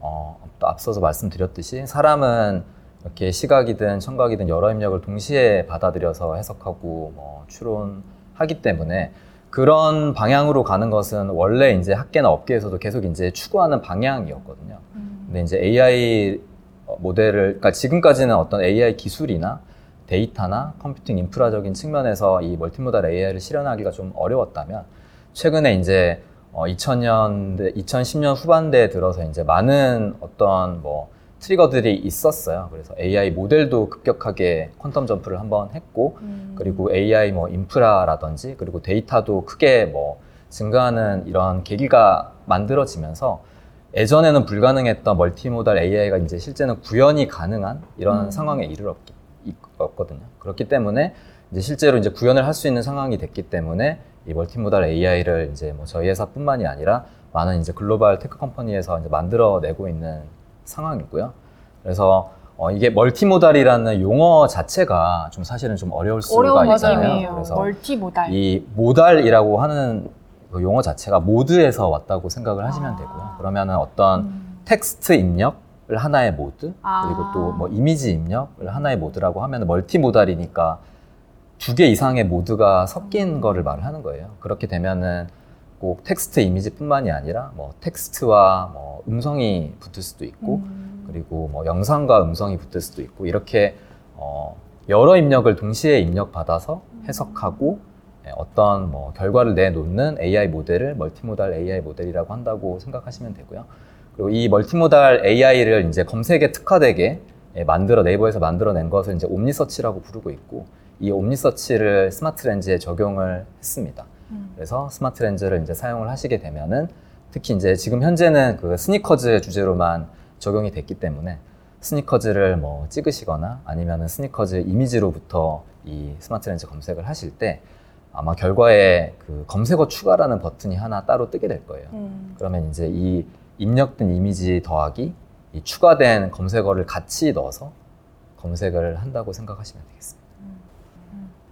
어, 또 앞서서 말씀드렸듯이 사람은 이렇게 시각이든 청각이든 여러 입력을 동시에 받아들여서 해석하고 뭐 추론 하기 때문에 그런 방향으로 가는 것은 원래 이제 학계나 업계에서도 계속 이제 추구하는 방향이었거든요. 근데 이제 AI 모델을, 그러니까 지금까지는 어떤 AI 기술이나 데이터나 컴퓨팅 인프라적인 측면에서 이 멀티모달 AI를 실현하기가 좀 어려웠다면 최근에 이제 어 2000년, 2010년 후반대에 들어서 이제 많은 어떤 뭐 트리거들이 있었어요. 그래서 AI 모델도 급격하게 퀀텀 점프를 한번 했고, 그리고 AI 뭐 인프라라든지, 그리고 데이터도 크게 뭐 증가하는 이런 계기가 만들어지면서 예전에는 불가능했던 멀티모달 AI가 이제 실제는 구현이 가능한 이런 상황에 이르렀거든요. 그렇기 때문에 이제 실제로 이제 구현을 할 수 있는 상황이 됐기 때문에 이 multimodal AI를 이제 뭐 저희 회사뿐만이 아니라 많은 이제 global tech company에서 이제 만들어내고 있는 상황이고요. 그래서 어, 이게 multimodal이라는 용어 자체가 좀 사실은 좀 어려울 수가 있잖아요. 그래서 multimodal. 이 modal이라고 하는 그 용어 자체가 모드에서 왔다고 생각을 하시면 아. 되고요. 그러면은 어떤 텍스트 입력을 하나의 모드, 아. 그리고 또 뭐 이미지 입력을 하나의 모드라고 하면 multimodal이니까 두 개 이상의 모드가 섞인 거를 말을 하는 거예요. 그렇게 되면은 꼭 텍스트 이미지뿐만이 아니라 뭐 텍스트와 뭐 음성이 붙을 수도 있고 그리고 뭐 영상과 음성이 붙을 수도 있고 이렇게 어 여러 입력을 동시에 입력받아서 해석하고 예, 어떤 뭐 결과를 내놓는 AI 모델을 multimodal AI 모델이라고 한다고 생각하시면 되고요. 그리고 이 multimodal AI를 이제 검색에 특화되게 예, 만들어 네이버에서 만들어낸 것을 이제 OmniSearch라고 부르고 있고 이 OmniSearch를 스마트 렌즈에 적용을 했습니다. 그래서 스마트 렌즈를 이제 사용을 하시게 되면은 특히 이제 지금 현재는 그 스니커즈 주제로만 적용이 됐기 때문에 스니커즈를 뭐 찍으시거나 아니면은 스니커즈 이미지로부터 이 스마트 렌즈 검색을 하실 때 아마 결과에 그 검색어 추가라는 버튼이 하나 따로 뜨게 될 거예요. 음. 그러면 이제 이 입력된 이미지 더하기 이 추가된 검색어를 같이 넣어서 검색을 한다고 생각하시면 되겠습니다.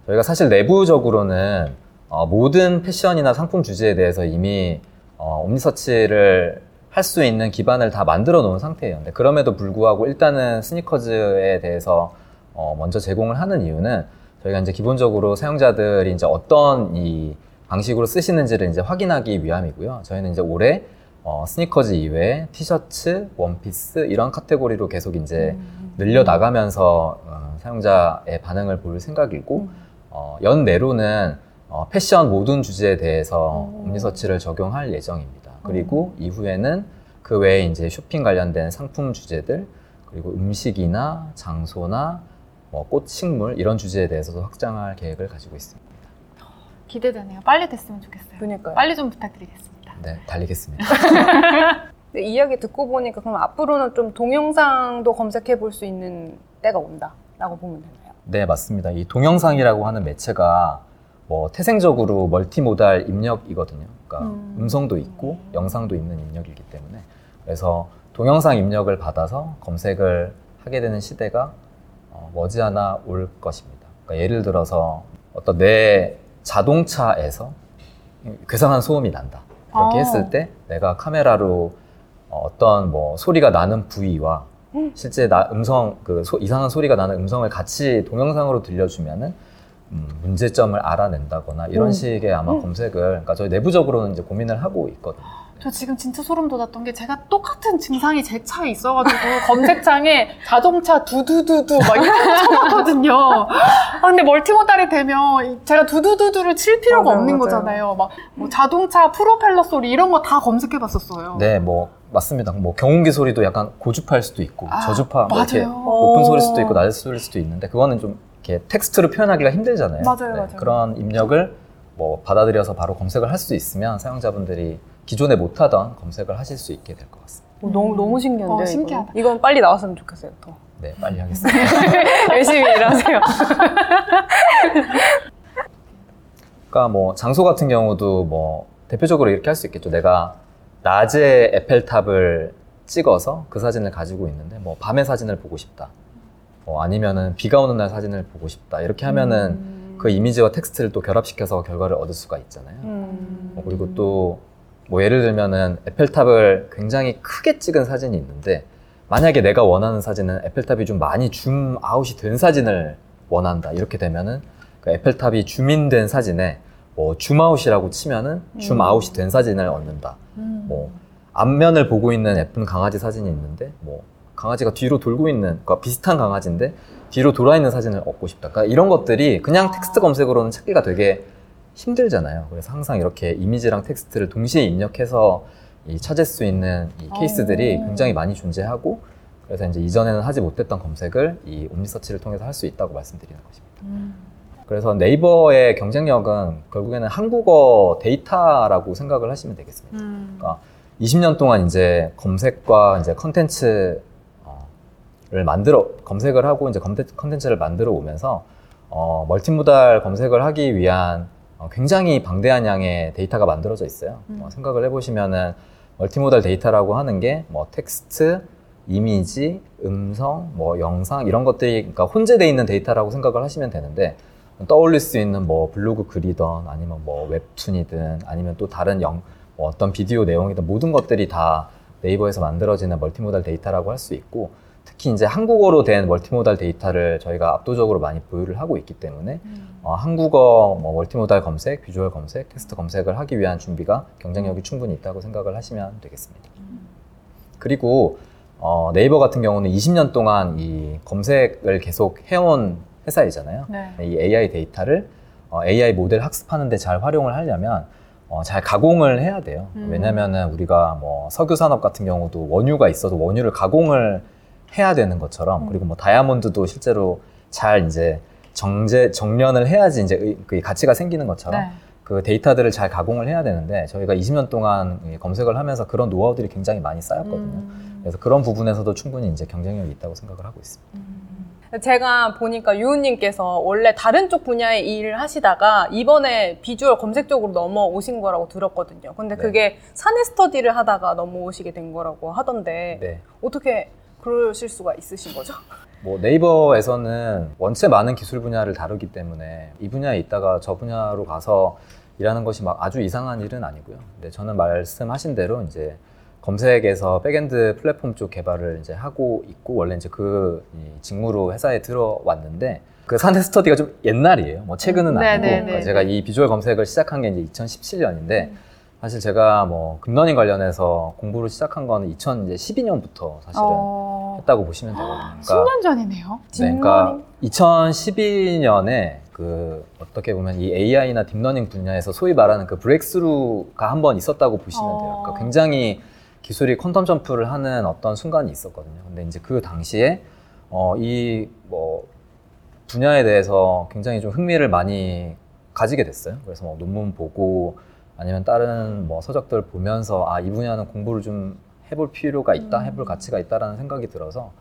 저희가 사실 내부적으로는 어, 모든 패션이나 상품 주제에 대해서 이미 어, 옴니서치를 할 수 있는 기반을 다 만들어 놓은 상태예요. 근데 그럼에도 불구하고 일단은 스니커즈에 대해서 어, 먼저 제공을 하는 이유는 저희가 이제 기본적으로 사용자들이 이제 어떤 이 방식으로 쓰시는지를 이제 확인하기 위함이고요. 저희는 이제 올해 어, 스니커즈 이외에 티셔츠, 원피스 이런 카테고리로 계속 이제 늘려 나가면서 어, 사용자의 반응을 볼 생각이고 어, 연내로는 어, 패션 모든 주제에 대해서 옴니서치를 적용할 예정입니다. 그리고 이후에는 그 외에 이제 쇼핑 관련된 상품 주제들 그리고 음식이나 장소나 뭐 꽃, 식물 이런 주제에 대해서도 확장할 계획을 가지고 있습니다. 기대되네요. 빨리 됐으면 좋겠어요. 그러니까요. 빨리 좀 부탁드리겠습니다. 네, 달리겠습니다. 근데 이야기 듣고 보니까 그럼 앞으로는 좀 동영상도 검색해 볼 수 있는 때가 온다라고 보면 되나요? 네, 맞습니다. 이 동영상이라고 하는 매체가 뭐 태생적으로 멀티모달 입력이거든요. 그러니까 음. 음. 성도 있고 영상도 있는 입력이기 때문에 그래서 동영상 입력을 받아서 검색을 하게 되는 시대가 어, 머지않아 올 것입니다. 그러니까 예를 들어서 어떤 내 자동차에서 괴상한 소음이 난다. 이렇게 아. 했을 때 내가 카메라로 어, 어떤 뭐 소리가 나는 부위와 실제 나 음성 그 소- 이상한 소리가 나는 음성을 같이 동영상으로 들려주면은 음, 문제점을 알아낸다거나 이런 음. 식의 아마 검색을 그러니까 저희 내부적으로는 이제 고민을 하고 있거든요. 저 지금 진짜 소름 돋았던 게 제가 똑같은 증상이 제 차에 있어가지고 검색창에 자동차 두두두두 막 이런 거 쳐봤거든요. 아 근데 멀티모달이 되면 이- 제가 두두두두를 칠 필요가 맞아요, 없는 맞아요. 거잖아요. 막 뭐 자동차 프로펠러 소리 이런 거 다 검색해봤었어요. 네, 뭐 맞습니다. 뭐 경운기 소리도 약간 고주파일 수도 있고 아, 저주파 뭐 이렇게 맞아요. 높은 소리일 수도 있고 낮은 소리일 수도 있는데 그거는 좀 이렇게 텍스트로 표현하기가 힘들잖아요. 네, 맞아요, 맞아요. 그런 입력을 뭐 받아들여서 바로 검색을 할 수 있으면 사용자분들이 기존에 못하던 검색을 하실 수 있게 될 것 같습니다. 어, 너무 너무 신기한데요. 어? 신기하다. 이건 빨리 나왔으면 좋겠어요. 더 네, 빨리 하겠습니다. 열심히 일하세요. 그러니까 뭐 장소 같은 경우도 뭐 대표적으로 이렇게 할 수 있겠죠. 내가 낮에 에펠탑을 찍어서 그 사진을 가지고 있는데 뭐 밤에 사진을 보고 싶다. 뭐 아니면은 비가 오는 날 사진을 보고 싶다. 이렇게 하면은 그 이미지와 텍스트를 또 결합시켜서 결과를 얻을 수가 있잖아요. 음. 뭐 그리고 또 뭐 예를 들면은 에펠탑을 굉장히 크게 찍은 사진이 있는데 만약에 내가 원하는 사진은 에펠탑이 좀 많이 줌 아웃이 된 사진을 원한다 이렇게 되면은 그 에펠탑이 줌인된 사진에 뭐 줌아웃이라고 치면은 줌 아웃이 된 사진을 얻는다. 뭐 앞면을 보고 있는 예쁜 강아지 사진이 있는데 뭐 강아지가 뒤로 돌고 있는 그러니까 비슷한 강아지인데 뒤로 돌아 있는 사진을 얻고 싶다. 그러니까 이런 것들이 그냥 텍스트 검색으로는 찾기가 되게 힘들잖아요. 그래서 항상 이렇게 이미지랑 텍스트를 동시에 입력해서 이 찾을 수 있는 이 케이스들이 어. 굉장히 많이 존재하고 그래서 이제 이전에는 하지 못했던 검색을 이 OmniSearch를 통해서 할 수 있다고 말씀드리는 것입니다. 그래서 네이버의 경쟁력은 결국에는 한국어 데이터라고 생각을 하시면 되겠습니다. 그러니까 20년 동안 이제 검색과 이제 컨텐츠 를 만들어 검색을 하고 이제 컨텐- 컨텐츠를 만들어 오면서 어, multimodal 검색을 하기 위한 어, 굉장히 방대한 양의 데이터가 만들어져 있어요. 어, 생각을 해보시면은 multimodal 데이터라고 하는 게 뭐 텍스트, 이미지, 음성, 뭐 영상 이런 것들이 그러니까 혼재되어 있는 데이터라고 생각을 하시면 되는데 떠올릴 수 있는 뭐 블로그 글이든 아니면 뭐 웹툰이든 아니면 또 다른 영, 뭐 어떤 비디오 내용이든 모든 것들이 다 네이버에서 만들어지는 multimodal 데이터라고 할 수 있고 특히 이제 한국어로 된 multimodal 데이터를 저희가 압도적으로 많이 보유를 하고 있기 때문에 어, 한국어 뭐 multimodal 검색, 비주얼 검색, 텍스트 검색을 하기 위한 준비가 경쟁력이 충분히 있다고 생각을 하시면 되겠습니다. 그리고 어, 네이버 같은 경우는 20년 동안 이 검색을 계속 해온 회사이잖아요. 네. 이 AI 데이터를 어, AI 모델 학습하는데 잘 활용을 하려면 어, 잘 가공을 해야 돼요. 음. 왜냐면은 우리가 뭐 석유 산업 같은 경우도 원유가 있어도 원유를 가공을 해야 되는 것처럼 음. 그리고 뭐 다이아몬드도 실제로 잘 이제 정제 정련을 해야지 이제 의- 그 가치가 생기는 것처럼 네. 그 데이터들을 잘 가공을 해야 되는데 저희가 20년 동안 이 검색을 하면서 그런 노하우들이 굉장히 많이 쌓였거든요. 음. 그래서 그런 부분에서도 충분히 이제 경쟁력이 있다고 생각을 하고 있습니다. 제가 보니까 유우님께서 원래 다른 쪽 분야의 일을 하시다가 이번에 비주얼 검색 쪽으로 넘어오신 거라고 들었거든요. 근데 네. 그게 사내 스터디를 하다가 넘어오시게 된 거라고 하던데 네. 어떻게 그러실 수가 있으신 거죠? 뭐 네이버에서는 원체 많은 기술 분야를 다루기 때문에 이 분야에 있다가 저 분야로 가서 일하는 것이 막 아주 이상한 일은 아니고요. 근데 저는 말씀하신 대로 이제 검색에서 backend 플랫폼 쪽 개발을 이제 하고 있고 원래 이제 그이 직무로 회사에 들어왔는데 그 사내 스터디가 좀 옛날이에요. 뭐 최근은 네, 아니고 네, 그러니까 네, 제가 이 비주얼 검색을 시작한 게 이제 2017년인데 사실 제가 뭐 deep learning 관련해서 공부를 시작한 거는 2012년부터 사실은 어, 했다고 보시면 되거든요. 10년 전이네요. 네, 그러니까 2012년에 그 어떻게 보면 이 AI나 deep learning 분야에서 소위 말하는 그 breakthrough가 한 번 있었다고 보시면 돼요. 어. 그러니까 굉장히 기술이 quantum jump를 하는 어떤 순간이 있었거든요. 근데 이제 그 당시에 어, 이 뭐 분야에 대해서 굉장히 좀 흥미를 많이 가지게 됐어요. 그래서 뭐 논문 보고 아니면 다른 뭐 서적들 보면서 아, 이 분야는 공부를 좀 해볼 필요가 있다, 해볼 가치가 있다라는 생각이 들어서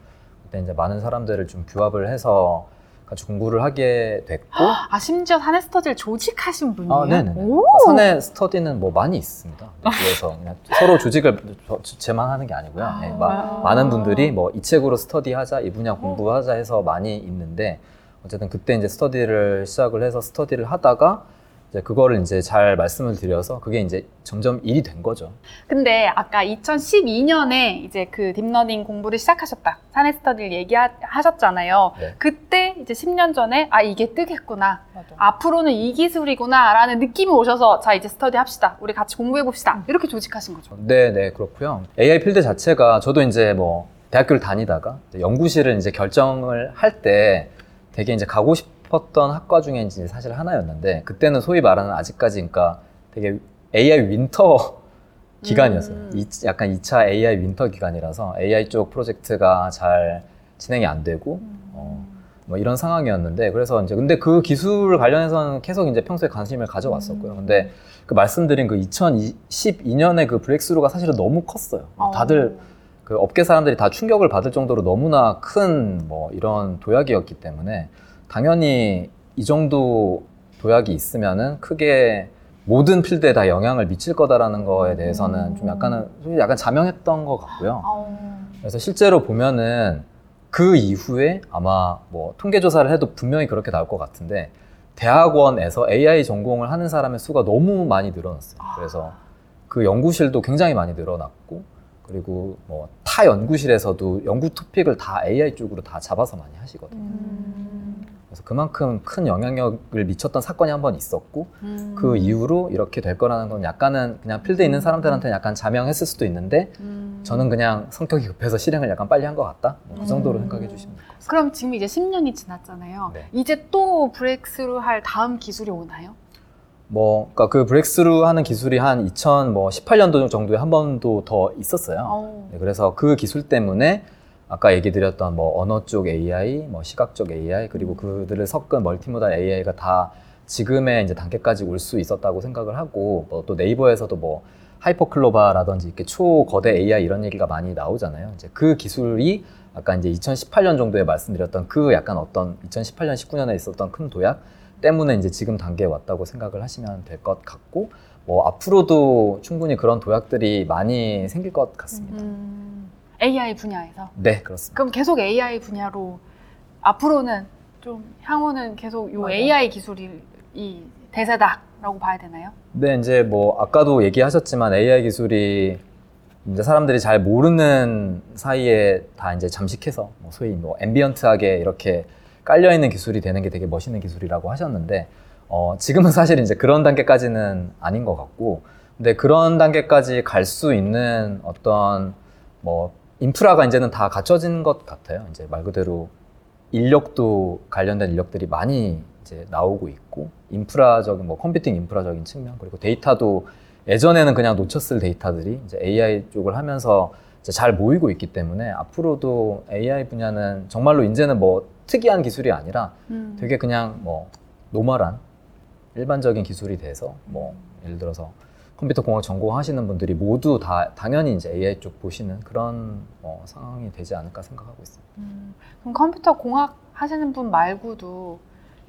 그때 이제 많은 사람들을 좀 규합을 해서 같이 공부를 하게 됐고 아 심지어 사내 스터디를 조직하신 분이에요. 아, 네네. 오. 사내 스터디는 뭐 많이 있습니다. 그래서 그냥 서로 조직을 저- 제만 하는 게 아니고요. 네, 마- 많은 분들이 뭐 이 책으로 스터디하자, 이 분야 공부하자 해서 많이 있는데 어쨌든 그때 이제 스터디를 시작을 해서 스터디를 하다가 이제 그거를 이제 잘 말씀을 드려서 그게 이제 점점 일이 된 거죠. 근데 아까 2012년에 이제 그 deep learning 공부를 시작하셨다. 사내 스터디를 얘기하셨잖아요. 네. 그때 이제 10년 전에 아 이게 뜨겠구나. 맞아. 앞으로는 이 기술이구나 라는 느낌이 오셔서 자 이제 스터디 합시다. 우리 같이 공부해 봅시다. 이렇게 조직하신 거죠. 네, 네, 그렇고요. AI 필드 자체가 저도 이제 뭐 대학교를 다니다가 연구실을 이제 결정을 할 때 되게 이제 가고 싶 었던 학과 중에 이제 사실 하나였는데 그때는 소위 말하는 아직까지 그러니까 되게 AI winter 기간이었어요. 음. 이- 약간 2차 AI winter 기간이라서 AI 쪽 프로젝트가 잘 진행이 안 되고 어, 뭐 이런 상황이었는데 그래서 이제 근데 그 기술 관련해서는 계속 이제 평소에 관심을 가져왔었고요. 근데 그 말씀드린 그 2012년에 그 breakthrough가 사실은 너무 컸어요. 다들 그 업계 사람들이 다 충격을 받을 정도로 너무나 큰 뭐 이런 도약이었기 때문에 당연히 이 정도 도약이 있으면은 크게 모든 필드에 다 영향을 미칠 거다라는 거에 대해서는 좀 약간은 솔직히 약간 자명했던 것 같고요. 어. 그래서 실제로 보면은 그 이후에 아마 뭐 통계 조사를 해도 분명히 그렇게 나올 것 같은데 대학원에서 AI 전공을 하는 사람의 수가 너무 많이 늘어났어요. 그래서 그 연구실도 굉장히 많이 늘어났고 그리고 뭐 타 연구실에서도 연구 토픽을 다 AI 쪽으로 다 잡아서 많이 하시거든요. 음. 그래서 그만큼 큰 영향력을 미쳤던 사건이 한 번 있었고 음. 그 이후로 이렇게 될 거라는 건 약간은 그냥 필드에 있는 사람들한테는 약간 자명했을 수도 있는데 음. 저는 그냥 성격이 급해서 실행을 약간 빨리 한 것 같다. 뭐 그 정도로 음. 생각해 주시면 될 것 같습니다. 그럼 지금 이제 10년이 지났잖아요. 네. 이제 또 브렉스루 할 다음 기술이 오나요? 뭐, 그러니까 그 브렉스루 하는 기술이 한 2018년도 정도에 한 번도 더 있었어요. 어. 네, 그래서 그 기술 때문에 아까 얘기 드렸던 뭐 언어 쪽 AI, 뭐 시각 쪽 AI, 그리고 그들을 섞은 멀티모달 AI가 다 지금의 이제 단계까지 올 수 있었다고 생각을 하고 뭐 또 네이버에서도 뭐 하이퍼클로바라든지 이렇게 초거대 AI 이런 얘기가 많이 나오잖아요. 이제 그 기술이 아까 이제 2018년 정도에 말씀드렸던 그 약간 어떤 2018년, 19년에 있었던 큰 도약 때문에 이제 지금 단계에 왔다고 생각을 하시면 될 것 같고 뭐 앞으로도 충분히 그런 도약들이 많이 생길 것 같습니다. 음. AI 분야에서. 네, 그렇습니다. 그럼 계속 AI 분야로 앞으로는 좀 향후는 계속 요 맞아요. AI 기술이 이 대세다라고 봐야 되나요? 네, 이제 뭐 아까도 얘기하셨지만 AI 기술이 이제 사람들이 잘 모르는 사이에 다 이제 잠식해서 뭐 소위 뭐 ambient하게 이렇게 깔려 있는 기술이 되는 게 되게 멋있는 기술이라고 하셨는데 어, 지금은 사실 이제 그런 단계까지는 아닌 것 같고 근데 그런 단계까지 갈 수 있는 어떤 뭐 인프라가 이제는 다 갖춰진 것 같아요. 이제 말 그대로 인력도 관련된 인력들이 많이 이제 나오고 있고 인프라적인 뭐 컴퓨팅 인프라적인 측면 그리고 데이터도 예전에는 그냥 놓쳤을 데이터들이 이제 AI 쪽을 하면서 잘 모이고 있기 때문에 앞으로도 AI 분야는 정말로 이제는 뭐 특이한 기술이 아니라 음. 되게 그냥 뭐 normal한 일반적인 기술이 돼서 뭐 예를 들어서 컴퓨터 공학 전공하시는 분들이 모두 다 당연히 이제 AI 쪽 보시는 그런 어, 상황이 되지 않을까 생각하고 있습니다. 음, 그럼 컴퓨터 공학 하시는 분 말고도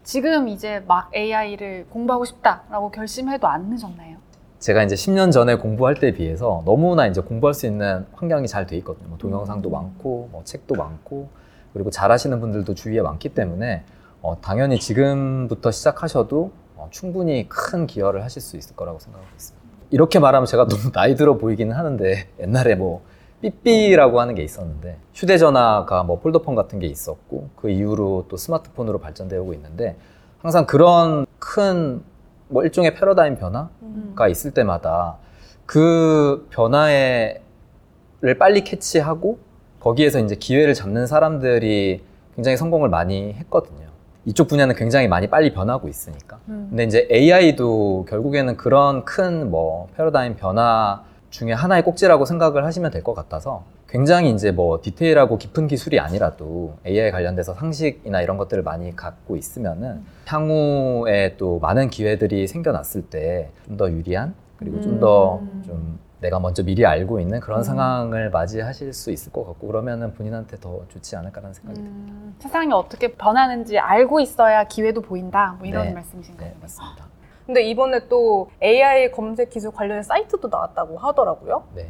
지금 이제 막 AI를 공부하고 싶다라고 결심해도 안 늦었나요? 제가 이제 10년 전에 공부할 때에 비해서 너무나 이제 공부할 수 있는 환경이 잘 돼 있거든요. 뭐 동영상도 많고, 뭐 책도 많고, 그리고 잘하시는 분들도 주위에 많기 때문에 어, 당연히 지금부터 시작하셔도 어, 충분히 큰 기여를 하실 수 있을 거라고 생각하고 있습니다. 이렇게 말하면 제가 너무 나이 들어 보이기는 하는데 옛날에 뭐 삐삐라고 하는 게 있었는데 휴대전화가 뭐 폴더폰 같은 게 있었고 그 이후로 또 스마트폰으로 발전되고 있는데 항상 그런 큰 뭐 일종의 패러다임 변화 가 있을 때마다 그 변화를 빨리 캐치하고 거기에서 이제 기회를 잡는 사람들이 굉장히 성공을 많이 했거든요. 이쪽 분야는 굉장히 많이 빨리 변하고 있으니까. 근데 이제 AI도 결국에는 그런 큰 뭐 패러다임 변화 중에 하나의 꼭지라고 생각을 하시면 될 것 같아서 굉장히 이제 뭐 디테일하고 깊은 기술이 아니라도 AI 관련돼서 상식이나 이런 것들을 많이 갖고 있으면은 향후에 또 많은 기회들이 생겨났을 때 좀 더 유리한 그리고 좀 더좀 내가 먼저 미리 알고 있는 그런 상황을 맞이하실 수 있을 것 같고 그러면은 본인한테 더 좋지 않을까라는 생각이 듭니다. 음, 세상이 어떻게 변하는지 알고 있어야 기회도 보인다. 뭐 이런 네. 말씀이신가요? 네, 맞습니다. 근데 이번에 또 AI 검색 기술 관련된 사이트도 나왔다고 하더라고요. 네.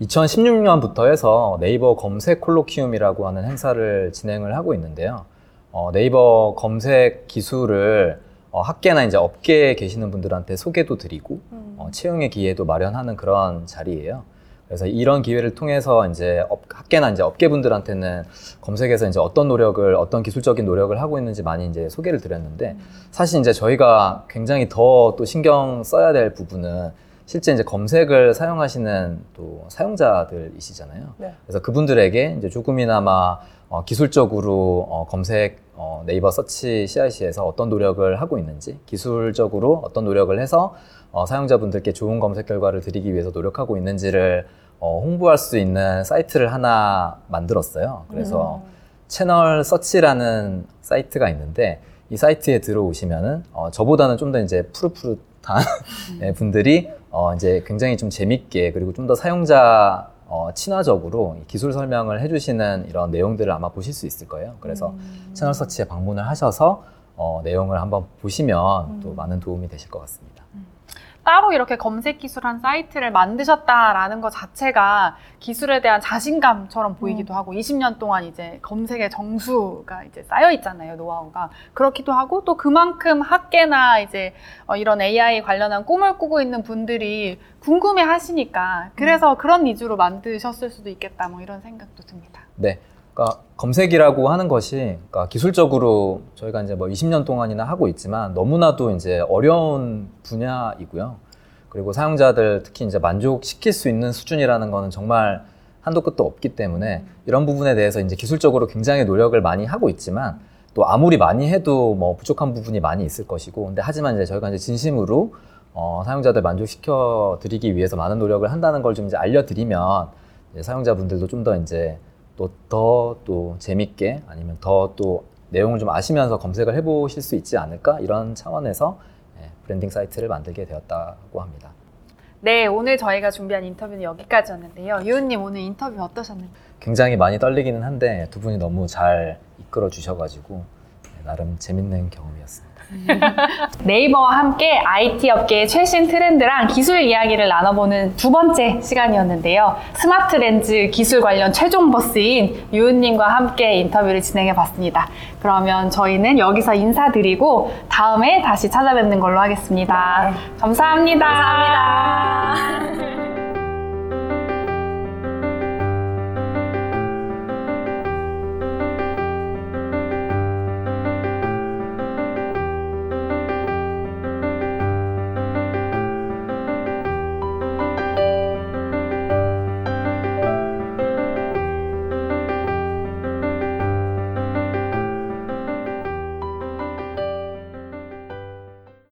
2016년부터 해서 네이버 검색 콜로키움이라고 하는 행사를 진행을 하고 있는데요. 어, 네이버 검색 기술을 어, 학계나 이제 업계에 계시는 분들한테 소개도 드리고 어, 채용의 기회도 마련하는 그런 자리예요. 그래서 이런 기회를 통해서 이제 업, 학계나 이제 업계분들한테는 검색에서 이제 어떤 노력을 어떤 기술적인 노력을 하고 있는지 많이 이제 소개를 드렸는데 사실 이제 저희가 굉장히 더 또 신경 써야 될 부분은 실제 이제 검색을 사용하시는 또 사용자들이시잖아요. 네. 그래서 그분들에게 이제 조금이나마 어, 기술적으로 어, 검색 어, 네이버 서치 CIC에서 어떤 노력을 하고 있는지 기술적으로 어떤 노력을 해서 어, 사용자분들께 좋은 검색 결과를 드리기 위해서 노력하고 있는지를 어, 홍보할 수 있는 사이트를 하나 만들었어요. 그래서 채널 서치라는 사이트가 있는데 이 사이트에 들어오시면은 어, 저보다는 좀 더 이제 푸릇푸릇한 예, 분들이 어, 이제 굉장히 좀 재밌게 그리고 좀 더 사용자 어, 친화적으로 이 기술 설명을 해주시는 이런 내용들을 아마 보실 수 있을 거예요. 그래서 채널 서치에 방문을 하셔서 어, 내용을 한번 보시면 또 많은 도움이 되실 것 같습니다. 따로 이렇게 검색 기술한 사이트를 만드셨다라는 것 자체가 기술에 대한 자신감처럼 보이기도 하고 20년 동안 이제 검색의 정수가 이제 쌓여 있잖아요 노하우가 그렇기도 하고 또 그만큼 학계나 이제 어, 이런 AI 관련한 꿈을 꾸고 있는 분들이 궁금해 하시니까 그래서 그런 니즈로 만드셨을 수도 있겠다 뭐 이런 생각도 듭니다. 네. 그러니까 검색이라고 하는 것이 그러니까 기술적으로 저희가 이제 뭐 20년 동안이나 하고 있지만 너무나도 이제 어려운 분야이고요. 그리고 사용자들 특히 이제 만족시킬 수 있는 수준이라는 거는 정말 한도 끝도 없기 때문에 이런 부분에 대해서 이제 기술적으로 굉장히 노력을 많이 하고 있지만 또 아무리 많이 해도 뭐 부족한 부분이 많이 있을 것이고 근데 하지만 이제 저희가 이제 진심으로 어, 사용자들 만족시켜 드리기 위해서 많은 노력을 한다는 걸 좀 이제 알려드리면 이제 사용자분들도 좀 더 이제 또더또 재밌게 아니면 더 또 내용을 좀 아시면서 검색을 해보실 수 있지 않을까 이런 차원에서 예, 브랜딩 사이트를 만들게 되었다고 합니다. 네 오늘 저희가 준비한 인터뷰는 여기까지였는데요 유은님 오늘 인터뷰 어떠셨나요? 굉장히 많이 떨리기는 한데 두 분이 너무 잘 이끌어 주셔가지고 예, 나름 재밌는 경험이었습니다. 네이버와 함께 IT 업계의 최신 트렌드랑 기술 이야기를 나눠보는 두 번째 시간이었는데요. 스마트 렌즈 기술 관련 최종 보스인 유은님과 함께 인터뷰를 진행해 봤습니다. 그러면 저희는 여기서 인사드리고 다음에 다시 찾아뵙는 걸로 하겠습니다. 감사합니다. 감사합니다.